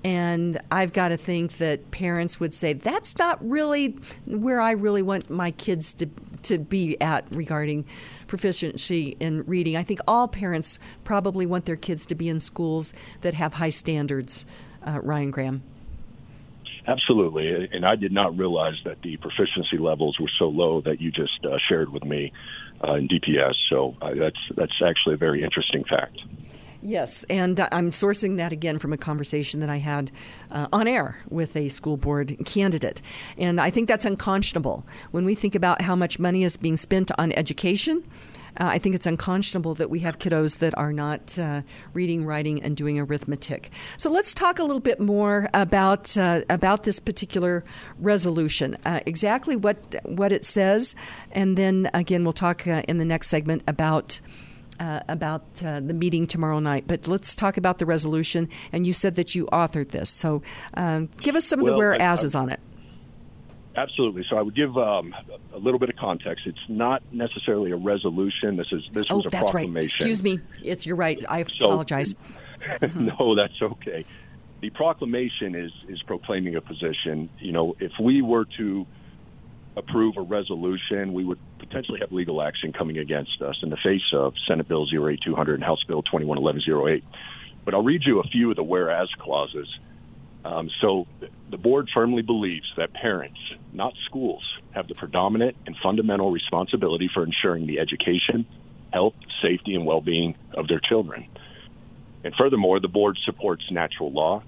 And I've got to think that parents would say, that's not really where I really want my kids to, to be at regarding proficiency in reading. I think all parents probably want their kids to be in schools that have high standards, uh, Ryan Graham. Absolutely, and I did not realize that the proficiency levels were so low that you just uh, shared with me uh, in DPS. So uh, that's that's actually a very interesting fact. Yes, and I'm sourcing that again from a conversation that I had uh, on air with a school board candidate. And I think that's unconscionable. When we think about how much money is being spent on education, uh, I think it's unconscionable that we have kiddos that are not uh, reading, writing, and doing arithmetic. So let's talk a little bit more about uh, about this particular resolution, uh, exactly what what it says, and then again we'll talk uh, in the next segment about uh, about uh, the meeting tomorrow night. But let's talk about the resolution. And you said that you authored this, so um, give us some of well, the whereases on it. Absolutely. So I would give um, a little bit of context. It's not necessarily a resolution. This is this oh, was a that's proclamation. right. Excuse me. It's you're right. I So- apologize. no, that's okay. The proclamation is is proclaiming a position. You know, if we were to approve a resolution, we would potentially have legal action coming against us in the face of Senate Bill 08200 and House Bill 211108. But I'll read you a few of the whereas clauses. Um, so the board firmly believes that parents, not schools, have the predominant and fundamental responsibility for ensuring the education, health, safety, and well-being of their children. And furthermore, the board supports natural law,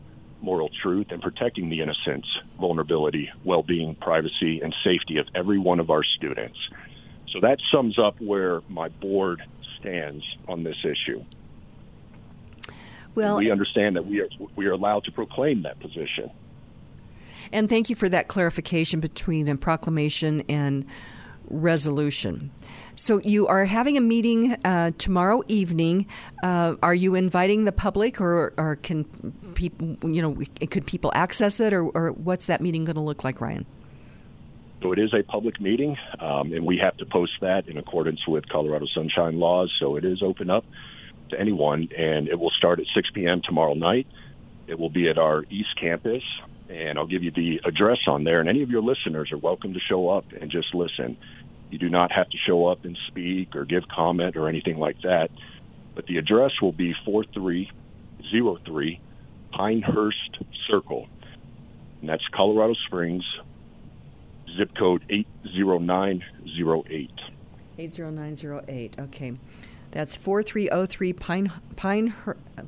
moral truth, and protecting the innocence, vulnerability, well-being, privacy, and safety of every one of our students. So that sums up where my board stands on this issue. Well, we understand that we are we are allowed to proclaim that position. And thank you for that clarification between a proclamation and resolution. So you are having a meeting uh, tomorrow evening. Uh, are you inviting the public, or, or can people, you know, could people access it, or, or what's that meeting going to look like, Ryan? So it is a public meeting, um, and we have to post that in accordance with Colorado Sunshine laws. So it is open up to anyone, and it will start at 6 p.m. tomorrow night. It will be at our East Campus, and I'll give you the address on there. And any of your listeners are welcome to show up and just listen. You do not have to show up and speak or give comment or anything like that. But the address will be 4303 Pinehurst Circle, and that's Colorado Springs, zip code 80908. 80908. Okay. That's 4303 Pine, Pine,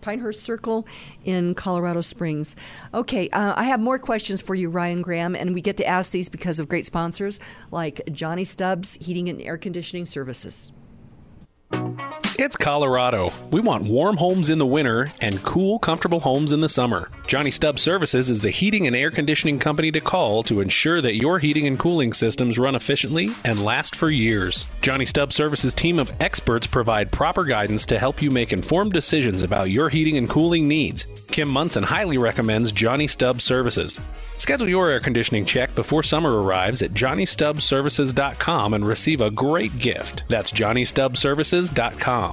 Pinehurst Circle in Colorado Springs. Okay, uh, I have more questions for you, Ryan Graham, and we get to ask these because of great sponsors like Johnny Stubbs Heating and Air Conditioning Services. It's Colorado. We want warm homes in the winter and cool, comfortable homes in the summer. Johnny Stubbs Services is the heating and air conditioning company to call to ensure that your heating and cooling systems run efficiently and last for years. Johnny Stubbs Services team of experts provide proper guidance to help you make informed decisions about your heating and cooling needs. Kim Monson highly recommends Johnny Stubbs Services. Schedule your air conditioning check before summer arrives at JohnnyStubbsServices.com and receive a great gift. That's JohnnyStubbsServices.com.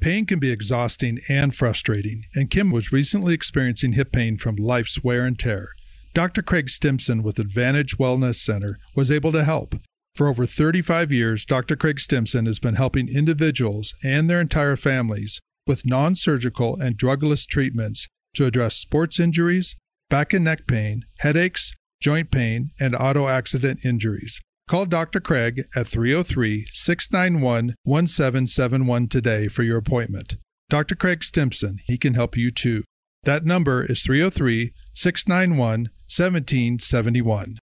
Pain can be exhausting and frustrating, and Kim was recently experiencing hip pain from life's wear and tear. Dr. Craig Stimson with Advantage Wellness Center was able to help. For over 35 years, Dr. Craig Stimson has been helping individuals and their entire families with non surgical and drugless treatments to address sports injuries, back and neck pain, headaches, joint pain, and auto accident injuries. Call Dr. Craig at 303 691 1771 today for your appointment. Dr. Craig Stimson, he can help you too. That number is 303 691 1771.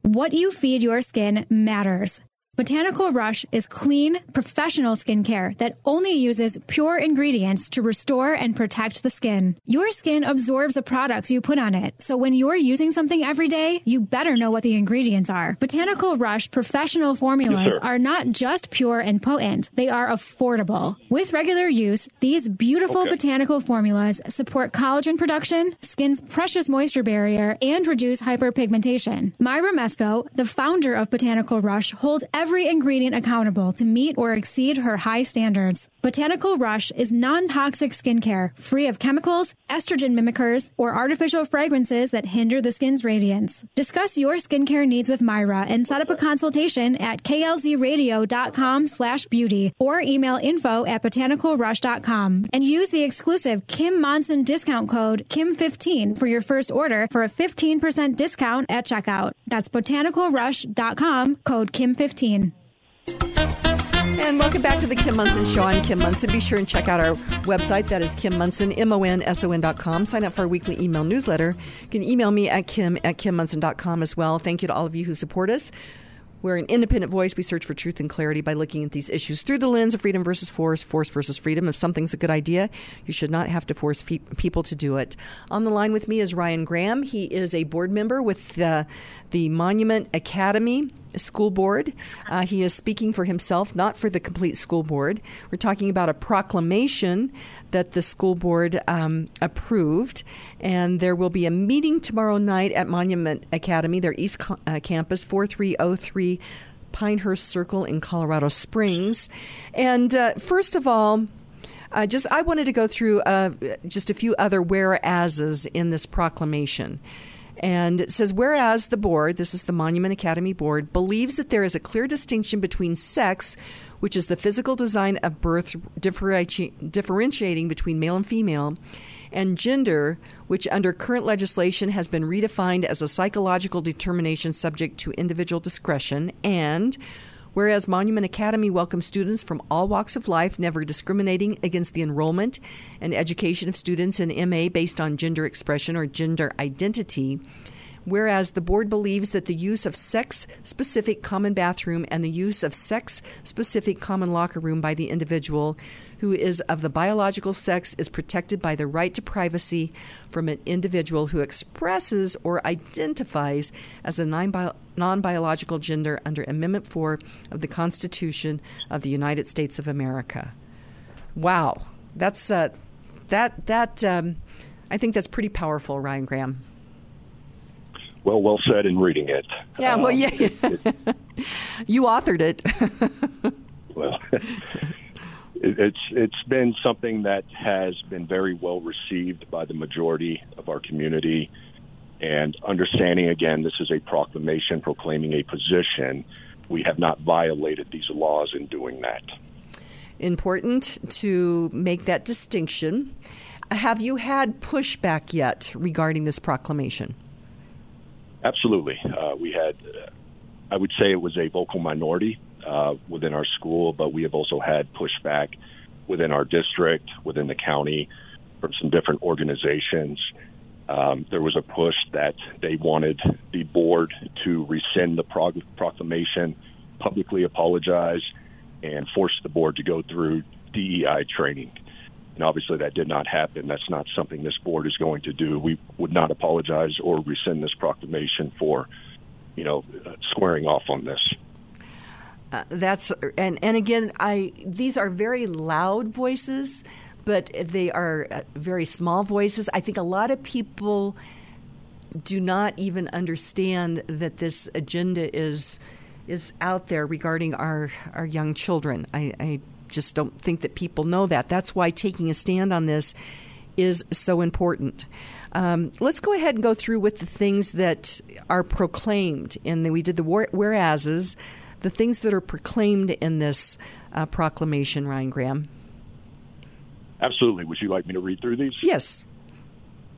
What you feed your skin matters. Botanical Rush is clean, professional skincare that only uses pure ingredients to restore and protect the skin. Your skin absorbs the products you put on it, so when you're using something every day, you better know what the ingredients are. Botanical Rush professional formulas sir. are not just pure and potent, they are affordable. With regular use, these beautiful Okay. botanical formulas support collagen production, skin's precious moisture barrier, and reduce hyperpigmentation. Myra Mesco, the founder of Botanical Rush, holds every ingredient accountable to meet or exceed her high standards. Botanical Rush is non toxic skincare, free of chemicals, estrogen mimickers, or artificial fragrances that hinder the skin's radiance. Discuss your skincare needs with Myra and set up a consultation at klzradio.com slash beauty or email info at botanicalrush.com and use the exclusive Kim Monson discount code KIM15 for your first order for a 15% discount at checkout. That's botanicalrush.com, code KIM15. And welcome back to the Kim Monson Show. I'm Kim Monson. Be sure and check out our website. That is Kim Monson, M-O-N-S-O-N dot com. Sign up for our weekly email newsletter. You can email me at kim at kimmonson.com as well. Thank you to all of you who support us. We're an independent voice. We search for truth and clarity by looking at these issues through the lens of freedom versus force, force versus freedom. If something's a good idea, you should not have to force fe- people to do it. On the line with me is Ryan Graham. He is a board member with the Monument Academy school board. Uh, he is speaking for himself, not for the complete school board. We're talking about a proclamation that the school board um, approved, and there will be a meeting tomorrow night at Monument Academy, their East uh, Campus, 4303 Pinehurst Circle in Colorado Springs. And uh, first of all, uh, just I wanted to go through uh, just a few other whereases in this proclamation. And it says, whereas the board, this is the Monument Academy board, believes that there is a clear distinction between sex, which is the physical design of birth differenti- differentiating between male and female, and gender, which under current legislation has been redefined as a psychological determination subject to individual discretion, and Whereas Monument Academy welcomes students from all walks of life, never discriminating against the enrollment and education of students in MA based on gender expression or gender identity. Whereas the board believes that the use of sex specific common bathroom and the use of sex specific common locker room by the individual who is of the biological sex is protected by the right to privacy from an individual who expresses or identifies as a non biological gender under Amendment 4 of the Constitution of the United States of America. Wow. That's uh, that that um, I think that's pretty powerful, Ryan Graham well, well said in reading it. Yeah, well, um, yeah, it, it, you authored it. well, it, it's it's been something that has been very well received by the majority of our community, and understanding again, this is a proclamation proclaiming a position. We have not violated these laws in doing that. Important to make that distinction. Have you had pushback yet regarding this proclamation? Absolutely. Uh, we had, uh, I would say it was a vocal minority uh, within our school, but we have also had pushback within our district, within the county, from some different organizations. Um, there was a push that they wanted the board to rescind the prog- proclamation, publicly apologize, and force the board to go through DEI training. And obviously, that did not happen. That's not something this board is going to do. We would not apologize or rescind this proclamation for, you know, squaring off on this. Uh, that's and and again, I these are very loud voices, but they are uh, very small voices. I think a lot of people do not even understand that this agenda is is out there regarding our our young children. I, I just don't think that people know that. That's why taking a stand on this is so important. Um, let's go ahead and go through with the things that are proclaimed. And we did the whereases, the things that are proclaimed in this uh, proclamation, Ryan Graham. Absolutely. Would you like me to read through these? Yes.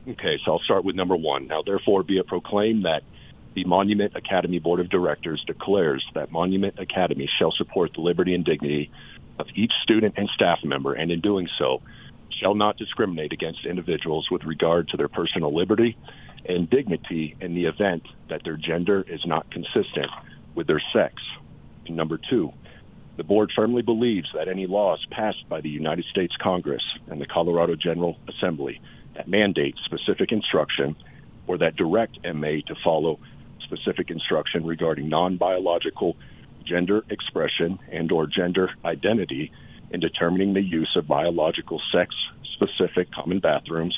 Okay, so I'll start with number one. Now, therefore, be it proclaimed that the Monument Academy Board of Directors declares that Monument Academy shall support the liberty and dignity of each student and staff member, and in doing so, shall not discriminate against individuals with regard to their personal liberty and dignity in the event that their gender is not consistent with their sex. And number two, the board firmly believes that any laws passed by the United States Congress and the Colorado General Assembly that mandate specific instruction or that direct MA to follow specific instruction regarding non biological gender expression and or gender identity in determining the use of biological sex specific common bathrooms,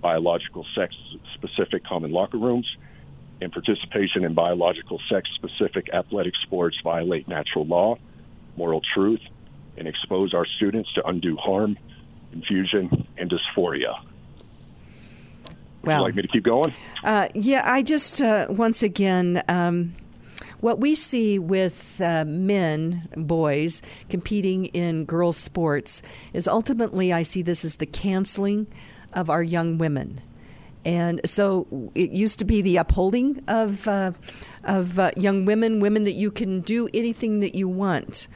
biological sex specific common locker rooms, and participation in biological sex specific athletic sports violate natural law, moral truth, and expose our students to undue harm, confusion, and dysphoria. Would Well- you like me to keep going? Uh, yeah, I just uh, once again. Um, what we see with uh, men, boys, competing in girls' sports is ultimately, I see this as the canceling of our young women. And so it used to be the upholding of, uh, of uh, young women, women that you can do anything that you want.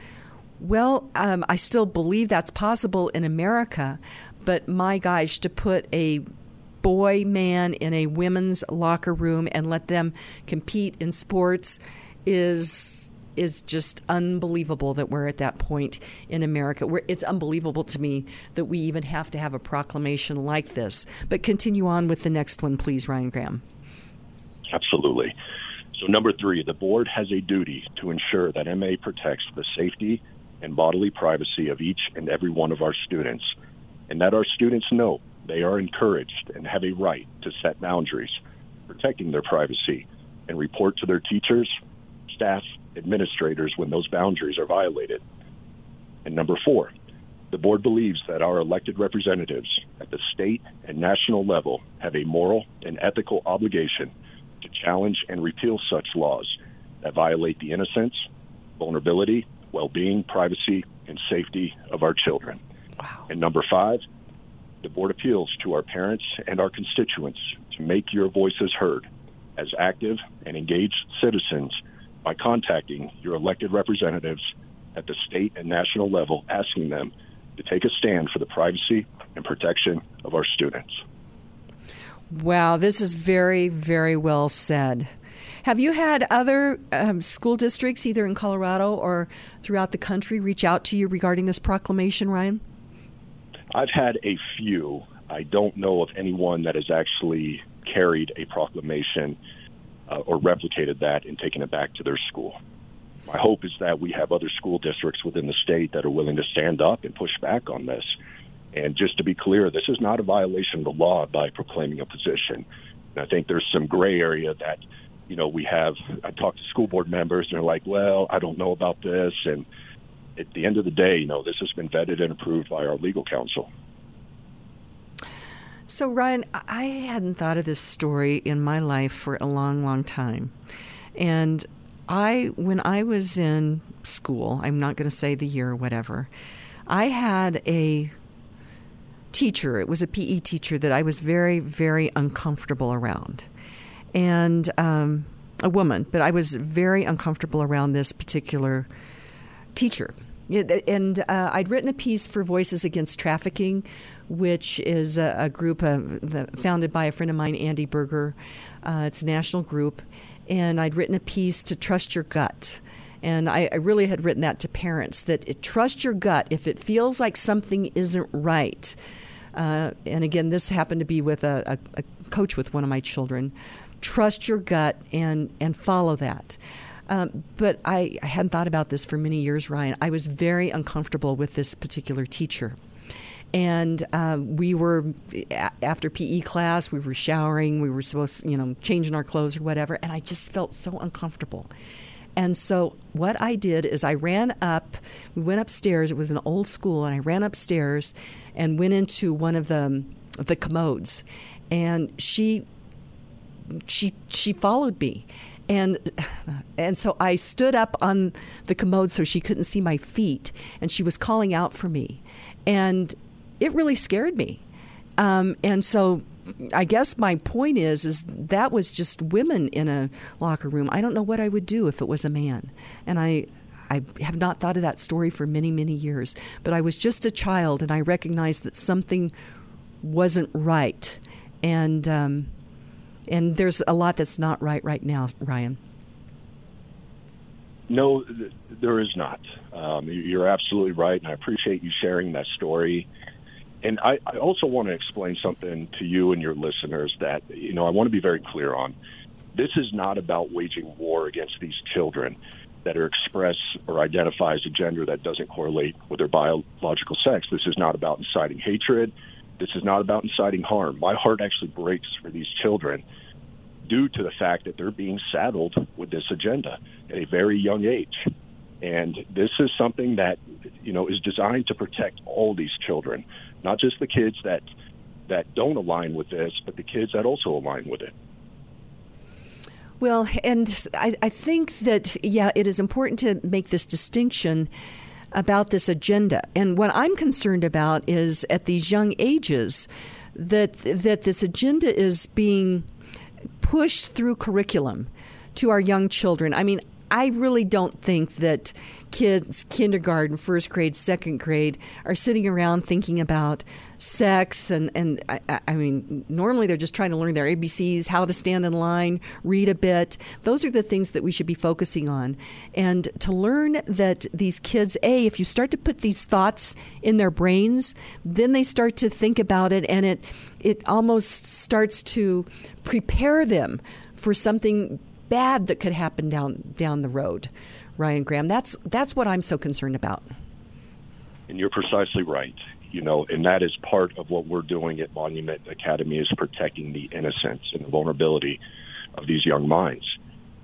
Well, um, I still believe that's possible in America, but my gosh, to put a boy man in a women's locker room and let them compete in sports is is just unbelievable that we're at that point in America. It's unbelievable to me that we even have to have a proclamation like this. But continue on with the next one, please, Ryan Graham. Absolutely. So, number three, the board has a duty to ensure that MA protects the safety and bodily privacy of each and every one of our students, and that our students know they are encouraged and have a right to set boundaries, protecting their privacy, and report to their teachers, staff, administrators when those boundaries are violated. And number four, the board believes that our elected representatives at the state and national level have a moral and ethical obligation to challenge and repeal such laws that violate the innocence, vulnerability, well being, privacy, and safety of our children. Wow. And number five, the board appeals to our parents and our constituents to make your voices heard as active and engaged citizens by contacting your elected representatives at the state and national level, asking them to take a stand for the privacy and protection of our students. Wow, this is very, very well said. Have you had other um, school districts, either in Colorado or throughout the country, reach out to you regarding this proclamation, Ryan? I've had a few. I don't know of anyone that has actually carried a proclamation uh, or replicated that and taken it back to their school. My hope is that we have other school districts within the state that are willing to stand up and push back on this. And just to be clear, this is not a violation of the law by proclaiming a position. And I think there's some gray area that, you know, we have. I talked to school board members, and they're like, well, I don't know about this. And at the end of the day, you know, this has been vetted and approved by our legal counsel. So, Ryan, I hadn't thought of this story in my life for a long, long time. And I, when I was in school, I'm not going to say the year or whatever, I had a teacher. It was a PE teacher that I was very, very uncomfortable around. And um, a woman, but I was very uncomfortable around this particular teacher. And uh, I'd written a piece for Voices Against Trafficking, which is a, a group of the, founded by a friend of mine, Andy Berger. Uh, it's a national group. And I'd written a piece to Trust Your Gut. And I, I really had written that to parents that it, trust your gut. If it feels like something isn't right, uh, and again, this happened to be with a, a, a coach with one of my children, trust your gut and, and follow that. Um, but I, I hadn't thought about this for many years, Ryan. I was very uncomfortable with this particular teacher. And uh, we were, after PE class, we were showering, we were supposed, you know, changing our clothes or whatever, and I just felt so uncomfortable. And so what I did is I ran up, we went upstairs, it was an old school, and I ran upstairs and went into one of the, the commodes. And she she she followed me and and so I stood up on the commode so she couldn't see my feet and she was calling out for me. And it really scared me. Um, and so I guess my point is is that was just women in a locker room. I don't know what I would do if it was a man. And I I have not thought of that story for many many years. But I was just a child and I recognized that something wasn't right. And um, and there's a lot that's not right right now, Ryan. No, th- there is not. Um, you're absolutely right, and I appreciate you sharing that story. And I, I also want to explain something to you and your listeners that you know I want to be very clear on. This is not about waging war against these children that are express or identify as a gender that doesn't correlate with their biological sex. This is not about inciting hatred. This is not about inciting harm. My heart actually breaks for these children due to the fact that they're being saddled with this agenda at a very young age. And this is something that you know is designed to protect all these children, not just the kids that that don't align with this, but the kids that also align with it. Well, and I, I think that, yeah, it is important to make this distinction about this agenda. And what I'm concerned about is at these young ages that that this agenda is being pushed through curriculum to our young children. I mean, I really don't think that kids, kindergarten, first grade, second grade, are sitting around thinking about sex and and I, I, mean normally they're just trying to learn their ABCs, how to stand in line, read a bit. Those are the things that we should be focusing on. And to learn that these kids, a if you start to put these thoughts in their brains, then they start to think about it, and it it almost starts to prepare them for something bad that could happen down down the road. Ryan Graham. That's that's what I'm so concerned about. And you're precisely right. You know, and that is part of what we're doing at Monument Academy is protecting the innocence and the vulnerability of these young minds.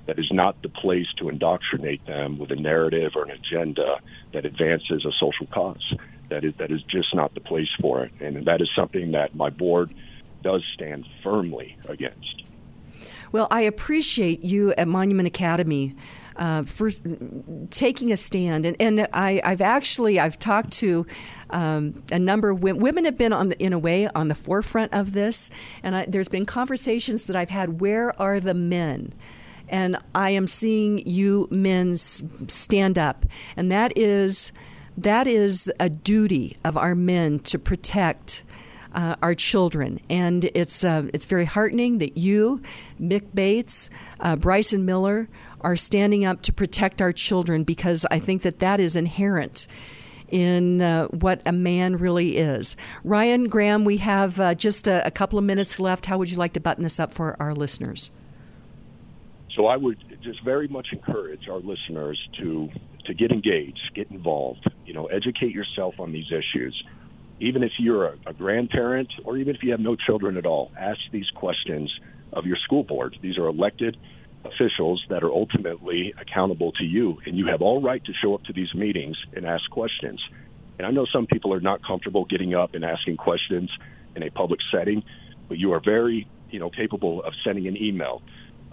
That is not the place to indoctrinate them with a narrative or an agenda that advances a social cause. That is that is just not the place for it. And that is something that my board does stand firmly against. Well, I appreciate you at Monument Academy uh, for taking a stand. And, and I, have actually I've talked to um, a number of women. Women have been on the, in a way on the forefront of this, and I, there's been conversations that I've had. Where are the men? And I am seeing you men stand up, and that is that is a duty of our men to protect. Uh, our children. And it's uh, it's very heartening that you, Mick Bates, uh, Bryson Miller, are standing up to protect our children because I think that that is inherent in uh, what a man really is. Ryan Graham, we have uh, just a, a, couple of minutes left. How would you like to button this up for our listeners? So I would just very much encourage our listeners to to get engaged, get involved. You know, educate yourself on these issues. Even if you're a, a grandparent, or even if you have no children at all, ask these questions of your school board. These are elected officials that are ultimately accountable to you, and you have all right to show up to these meetings and ask questions. And I know some people are not comfortable getting up and asking questions in a public setting, but you are very, you know, capable of sending an email,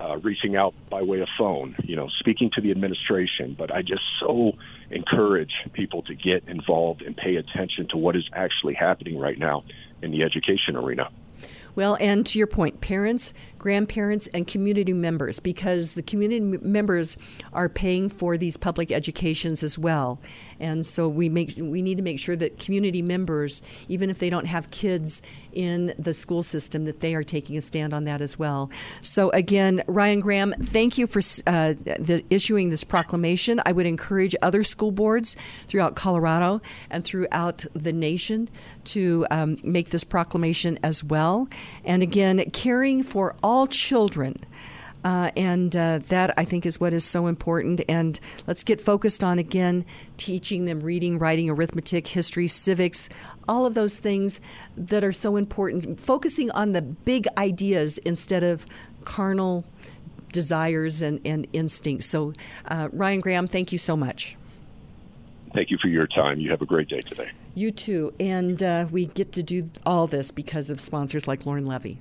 uh, reaching out by way of phone, you know, speaking to the administration. But I just so encourage people to get involved and pay attention to what is actually happening right now in the education arena. Well, and to your point, parents, grandparents, and community members, because the community members are paying for these public educations as well, and so we make we need to make sure that community members, even if they don't have kids in the school system, that they are taking a stand on that as well. So again, Ryan Graham, thank you for uh, the, issuing this proclamation. I would encourage other school boards throughout Colorado and throughout the nation to um, make this proclamation as well. And again, caring for all children. Uh, and uh, that I think is what is so important. And let's get focused on again teaching them reading, writing, arithmetic, history, civics, all of those things that are so important. Focusing on the big ideas instead of carnal desires and, and instincts. So, uh, Ryan Graham, thank you so much. Thank you for your time. You have a great day today. You too. And uh, we get to do all this because of sponsors like Lauren Levy.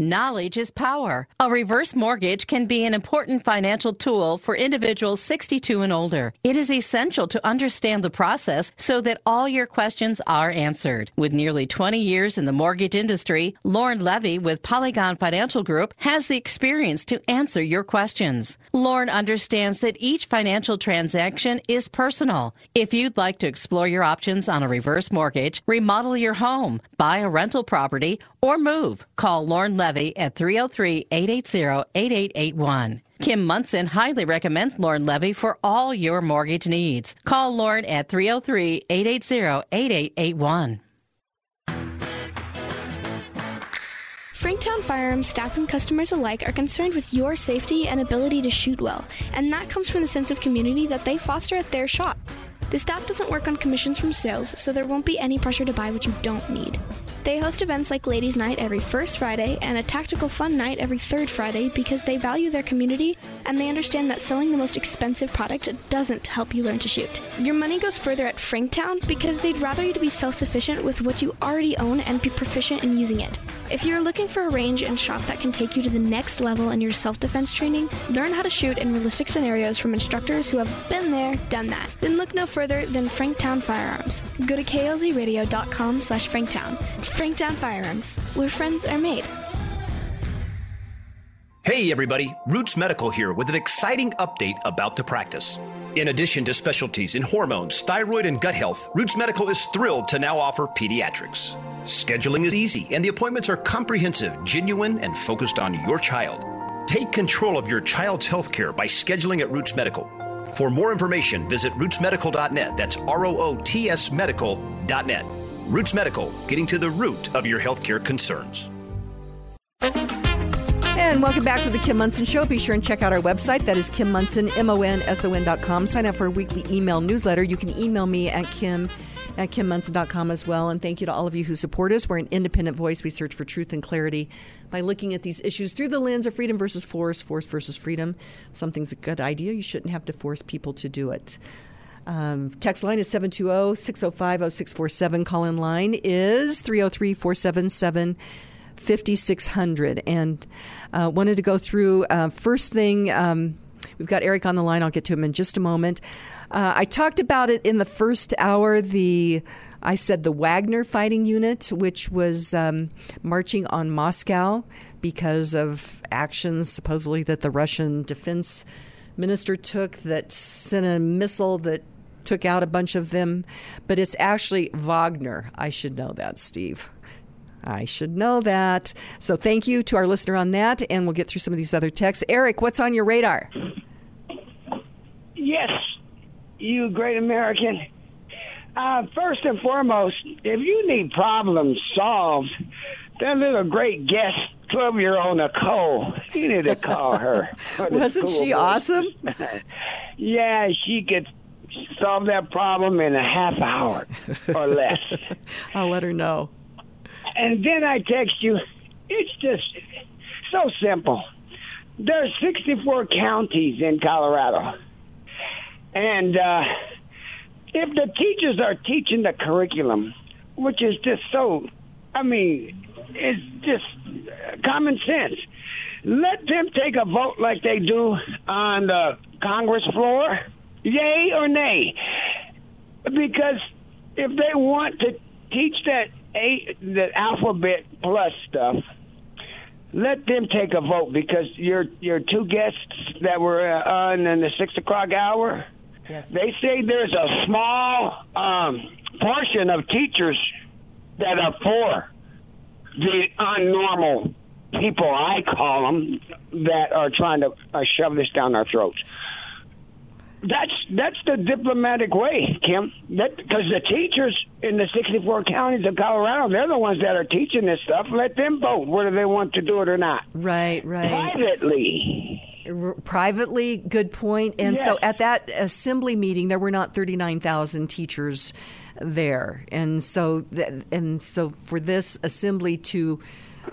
Knowledge is power. A reverse mortgage can be an important financial tool for individuals 62 and older. It is essential to understand the process so that all your questions are answered. With nearly 20 years in the mortgage industry, Lauren Levy with Polygon Financial Group has the experience to answer your questions. Lauren understands that each financial transaction is personal. If you'd like to explore your options on a reverse mortgage, remodel your home, buy a rental property, or move, call Lauren Levy Levy at 303 880 8881. Kim Monson highly recommends Lauren Levy for all your mortgage needs. Call Lauren at 303 880 8881. Franktown Firearms staff and customers alike are concerned with your safety and ability to shoot well, and that comes from the sense of community that they foster at their shop. The staff doesn't work on commissions from sales, so there won't be any pressure to buy what you don't need. They host events like Ladies' Night every first Friday and a tactical fun night every third Friday because they value their community and they understand that selling the most expensive product doesn't help you learn to shoot. Your money goes further at Franktown because they'd rather you to be self sufficient with what you already own and be proficient in using it. If you're looking for a range and shop that can take you to the next level in your self defense training, learn how to shoot in realistic scenarios from instructors who have been there, done that. Then look no further than Franktown Firearms. Go to klzradio.com slash Franktown. Franktown Firearms, where friends are made. Hey everybody, Roots Medical here with an exciting update about the practice. In addition to specialties in hormones, thyroid, and gut health, Roots Medical is thrilled to now offer pediatrics. Scheduling is easy and the appointments are comprehensive, genuine, and focused on your child. Take control of your child's health care by scheduling at Roots Medical. For more information, visit rootsmedical.net. That's R O O T S medical.net. Roots Medical, getting to the root of your healthcare concerns. And welcome back to the Kim Monson Show. Be sure and check out our website. That is Kim Monson, M-O-N-S-O-N dot com. Sign up for a weekly email newsletter. You can email me at Kim at kimmonson.com as well. And thank you to all of you who support us. We're an independent voice. We search for truth and clarity by looking at these issues through the lens of freedom versus force, force versus freedom. Something's a good idea. You shouldn't have to force people to do it. Um, text line is 720 605 0647. Call in line is 303 477 5600. And uh, wanted to go through uh, first thing. Um, we've got Eric on the line. I'll get to him in just a moment. Uh, I talked about it in the first hour. The I said the Wagner fighting unit, which was um, marching on Moscow because of actions supposedly that the Russian defense minister took that sent a missile that took out a bunch of them. But it's actually Wagner. I should know that, Steve. I should know that. So thank you to our listener on that, and we'll get through some of these other texts. Eric, what's on your radar? Yes, you great American. Uh, first and foremost, if you need problems solved, that little great guest 12 year old Nicole, you need to call her. Wasn't she awesome? yeah, she could solve that problem in a half hour or less. I'll let her know. And then I text you. It's just so simple. There's 64 counties in Colorado. And uh, if the teachers are teaching the curriculum, which is just so, I mean, it's just common sense. Let them take a vote like they do on the Congress floor, yay or nay. Because if they want to teach that a, the alphabet plus stuff, let them take a vote because your your two guests that were uh, on in the six o'clock hour, yes. they say there's a small um, portion of teachers that are for the unnormal people I call them that are trying to uh, shove this down our throats. That's that's the diplomatic way, Kim. That because the teachers in the 64 counties of Colorado, they're the ones that are teaching this stuff. Let them vote whether they want to do it or not. Right, right. Privately. R- privately, good point. And Yes. so at that assembly meeting, there were not 39,000 teachers there. And so, th- and so for this assembly to,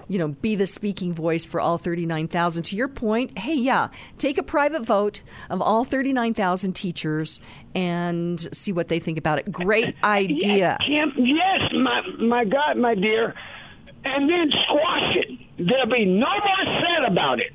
you know, be the speaking voice for all 39,000, to your point, hey, yeah, take a private vote of all 39,000 teachers and see what they think about it. Great idea. Kim, yes, my my God, my dear, and then squash it. There'll be no more said about it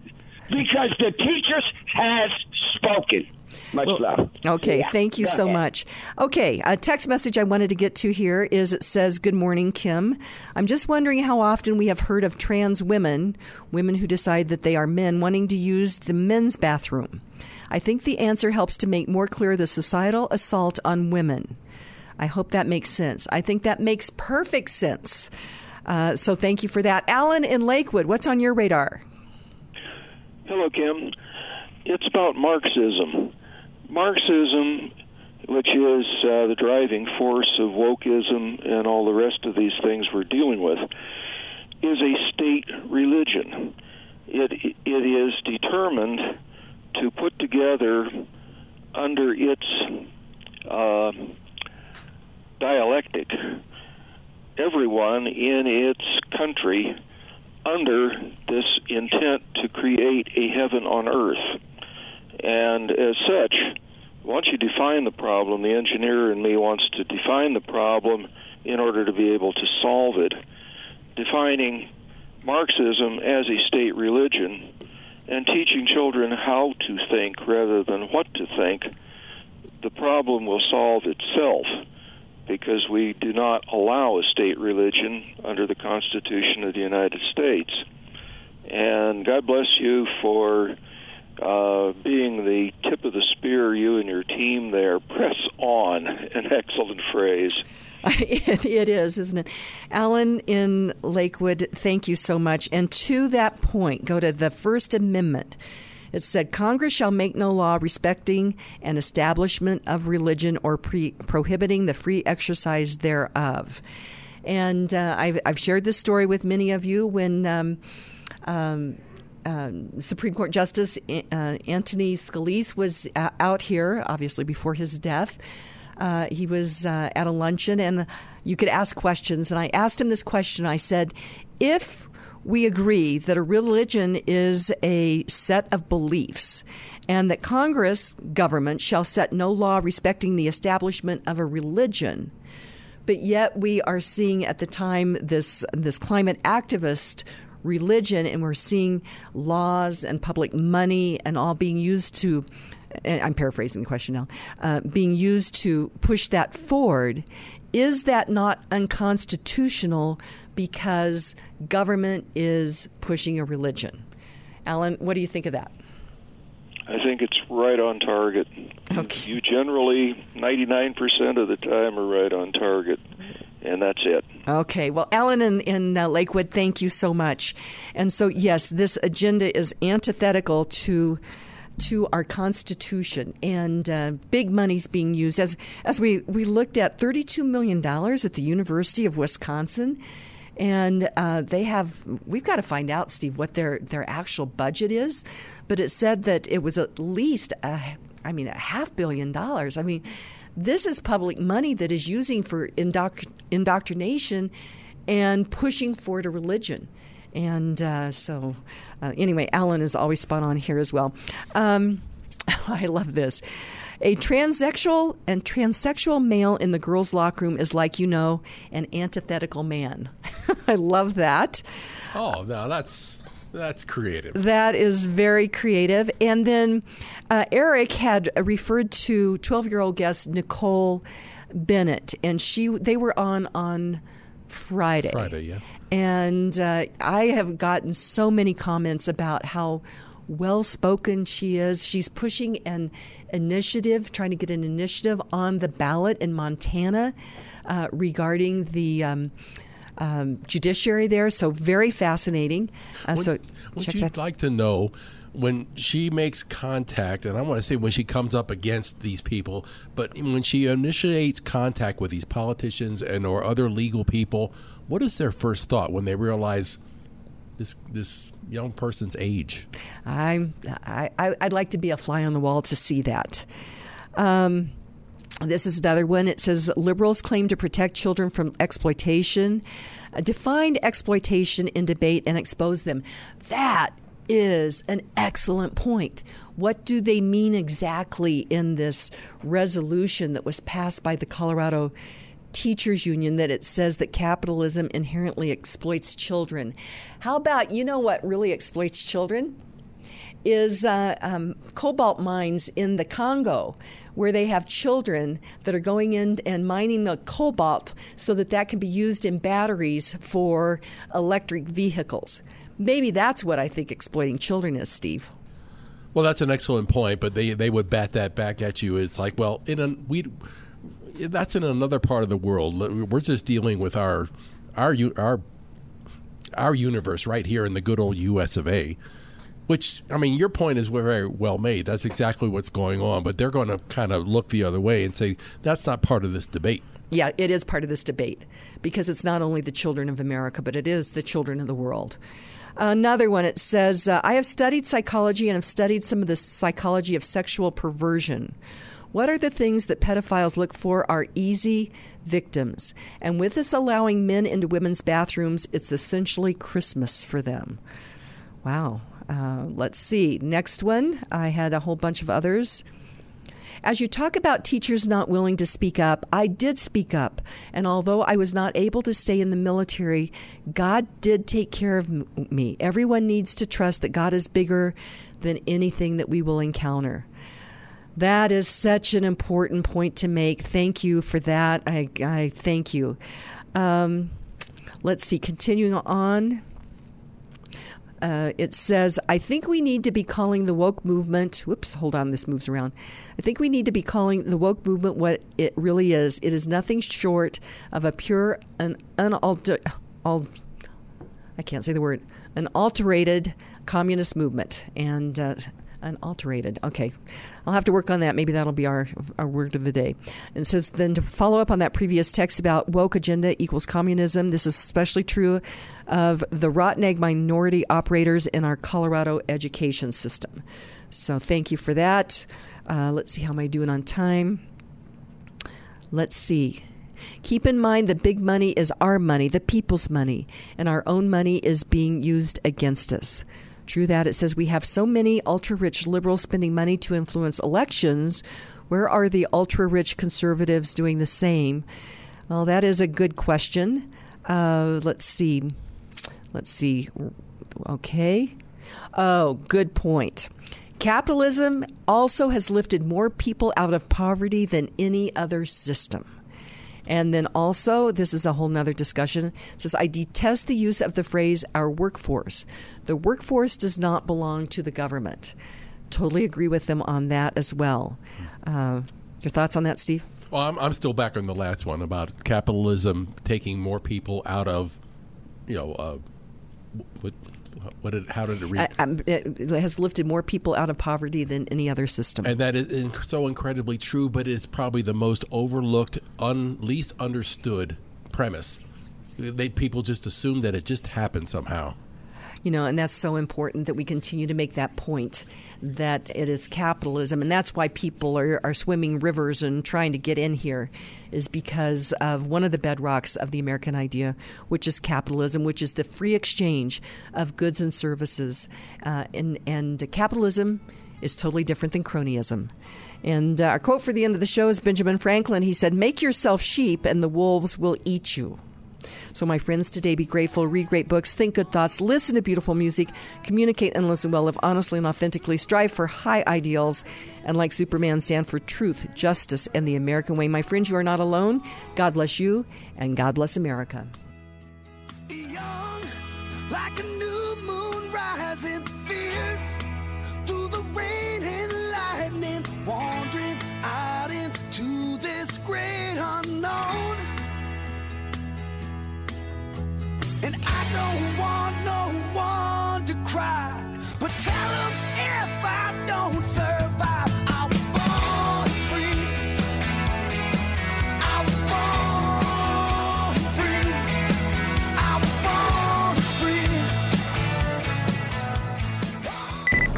because the teachers has spoken. Much love. Okay, Yeah, thank you go so ahead. much. Okay, a text message I wanted to get to here is it says, Good morning, Kim. I'm just wondering how often we have heard of trans women, women who decide that they are men, wanting to use the men's bathroom. I think the answer helps to make more clear the societal assault on women. I hope that makes sense. I think that makes perfect sense. Uh, so thank you for that. Alan in Lakewood, what's on your radar? Hello, Kim. It's about Marxism. Marxism, which is uh, the driving force of wokeism and all the rest of these things we're dealing with, is a state religion. It it is determined to put together under its uh, dialectic everyone in its country under this intent to create a heaven on earth. And as such, once you define the problem, the engineer in me wants to define the problem in order to be able to solve it. Defining Marxism as a state religion and teaching children how to think rather than what to think, the problem will solve itself because we do not allow a state religion under the Constitution of the United States. And God bless you for uh, being the tip of the spear, you and your team there. Press on, an excellent phrase. it, is, isn't it? Alan in Lakewood, thank you so much. And to that point, go to the First Amendment. It said Congress shall make no law respecting an establishment of religion or pre- prohibiting the free exercise thereof. And uh, I've, I've, shared this story with many of you when um, um, um, Supreme Court Justice uh, Anthony Scalia was uh, out here, obviously before his death. Uh, he was uh, at a luncheon, and you could ask questions. And I asked him this question. I said, if we agree that a religion is a set of beliefs and that Congress, government, shall set no law respecting the establishment of a religion. But yet we are seeing at the time this this climate activist religion and we're seeing laws and public money and all being used to I'm paraphrasing the question now, uh, being used to push that forward. Is that not unconstitutional because government is pushing a religion. Alan, what do you think of that? I think it's right on target. Okay. You generally, 99% of the time, are right on target. And that's it. Okay. Well, Alan in, in uh, Lakewood, thank you so much. And so, yes, this agenda is antithetical to to our Constitution, and uh, big money's being used. As as we we looked at thirty two million dollars at the University of Wisconsin and uh, they have we've got to find out steve what their their actual budget is but it said that it was at least a, i mean a half billion dollars i mean this is public money that is using for indoct- indoctrination and pushing forward a religion and uh, so uh, anyway alan is always spot on here as well um, i love this a transsexual and transsexual male in the girls' locker room is like you know an antithetical man. I love that. Oh, no, that's that's creative. That is very creative. And then uh, Eric had referred to 12-year-old guest Nicole Bennett, and she they were on on Friday. Friday, yeah. And uh, I have gotten so many comments about how well spoken she is. She's pushing an initiative, trying to get an initiative on the ballot in Montana uh, regarding the. Um, um, judiciary there, so very fascinating. Uh, would, so, would you like to know when she makes contact, and I want to say when she comes up against these people, but when she initiates contact with these politicians and or other legal people, what is their first thought when they realize this this young person's age? I'm I, I'd like to be a fly on the wall to see that. Um, this is another one. It says liberals claim to protect children from exploitation. Define exploitation in debate and expose them. That is an excellent point. What do they mean exactly in this resolution that was passed by the Colorado teachers union that it says that capitalism inherently exploits children. How about you know what really exploits children? Is uh, um, cobalt mines in the Congo, where they have children that are going in and mining the cobalt so that that can be used in batteries for electric vehicles. Maybe that's what I think exploiting children is, Steve. Well, that's an excellent point, but they they would bat that back at you. It's like, well, in a we that's in another part of the world. We're just dealing with our our our our universe right here in the good old U.S. of A. Which I mean, your point is very well made. That's exactly what's going on. But they're going to kind of look the other way and say that's not part of this debate. Yeah, it is part of this debate because it's not only the children of America, but it is the children of the world. Another one, it says, uh, I have studied psychology and have studied some of the psychology of sexual perversion. What are the things that pedophiles look for are easy victims. And with this allowing men into women's bathrooms, it's essentially Christmas for them. Wow. Uh, let's see. Next one. I had a whole bunch of others. As you talk about teachers not willing to speak up, I did speak up. And although I was not able to stay in the military, God did take care of me. Everyone needs to trust that God is bigger than anything that we will encounter. That is such an important point to make. Thank you for that. I, I thank you. Um, let's see, continuing on. Uh, it says, I think we need to be calling the woke movement. Whoops, hold on, this moves around. I think we need to be calling the woke movement what it really is. It is nothing short of a pure and unaltered, all, I can't say the word, an alterated communist movement. And uh, unalterated. Okay. I'll have to work on that. Maybe that'll be our, our word of the day. And says then to follow up on that previous text about woke agenda equals communism, this is especially true of the rotten egg minority operators in our Colorado education system. So thank you for that. Uh, let's see how am I doing on time. Let's see. Keep in mind the big money is our money, the people's money, and our own money is being used against us. True that. It says we have so many ultra rich liberals spending money to influence elections. Where are the ultra rich conservatives doing the same? Well, that is a good question. Uh, let's see. Let's see. Okay. Oh, good point. Capitalism also has lifted more people out of poverty than any other system. And then also, this is a whole nother discussion. Says, I detest the use of the phrase our workforce. The workforce does not belong to the government. Totally agree with them on that as well. Uh, your thoughts on that, Steve? Well, I'm, I'm still back on the last one about capitalism taking more people out of, you know, uh, what, what did, how did it read? It has lifted more people out of poverty than any other system. And that is so incredibly true, but it's probably the most overlooked, un, least understood premise. They, people just assume that it just happened somehow you know, and that's so important that we continue to make that point that it is capitalism, and that's why people are, are swimming rivers and trying to get in here, is because of one of the bedrocks of the American idea, which is capitalism, which is the free exchange of goods and services, uh, and and capitalism is totally different than cronyism. And uh, our quote for the end of the show is Benjamin Franklin. He said, "Make yourself sheep, and the wolves will eat you." So, my friends, today be grateful, read great books, think good thoughts, listen to beautiful music, communicate and listen well, live honestly and authentically, strive for high ideals, and like Superman, stand for truth, justice, and the American way. My friends, you are not alone. God bless you, and God bless America. Young, like wandering out into this great unknown. And I don't want no one to cry. But tell them if I don't survive,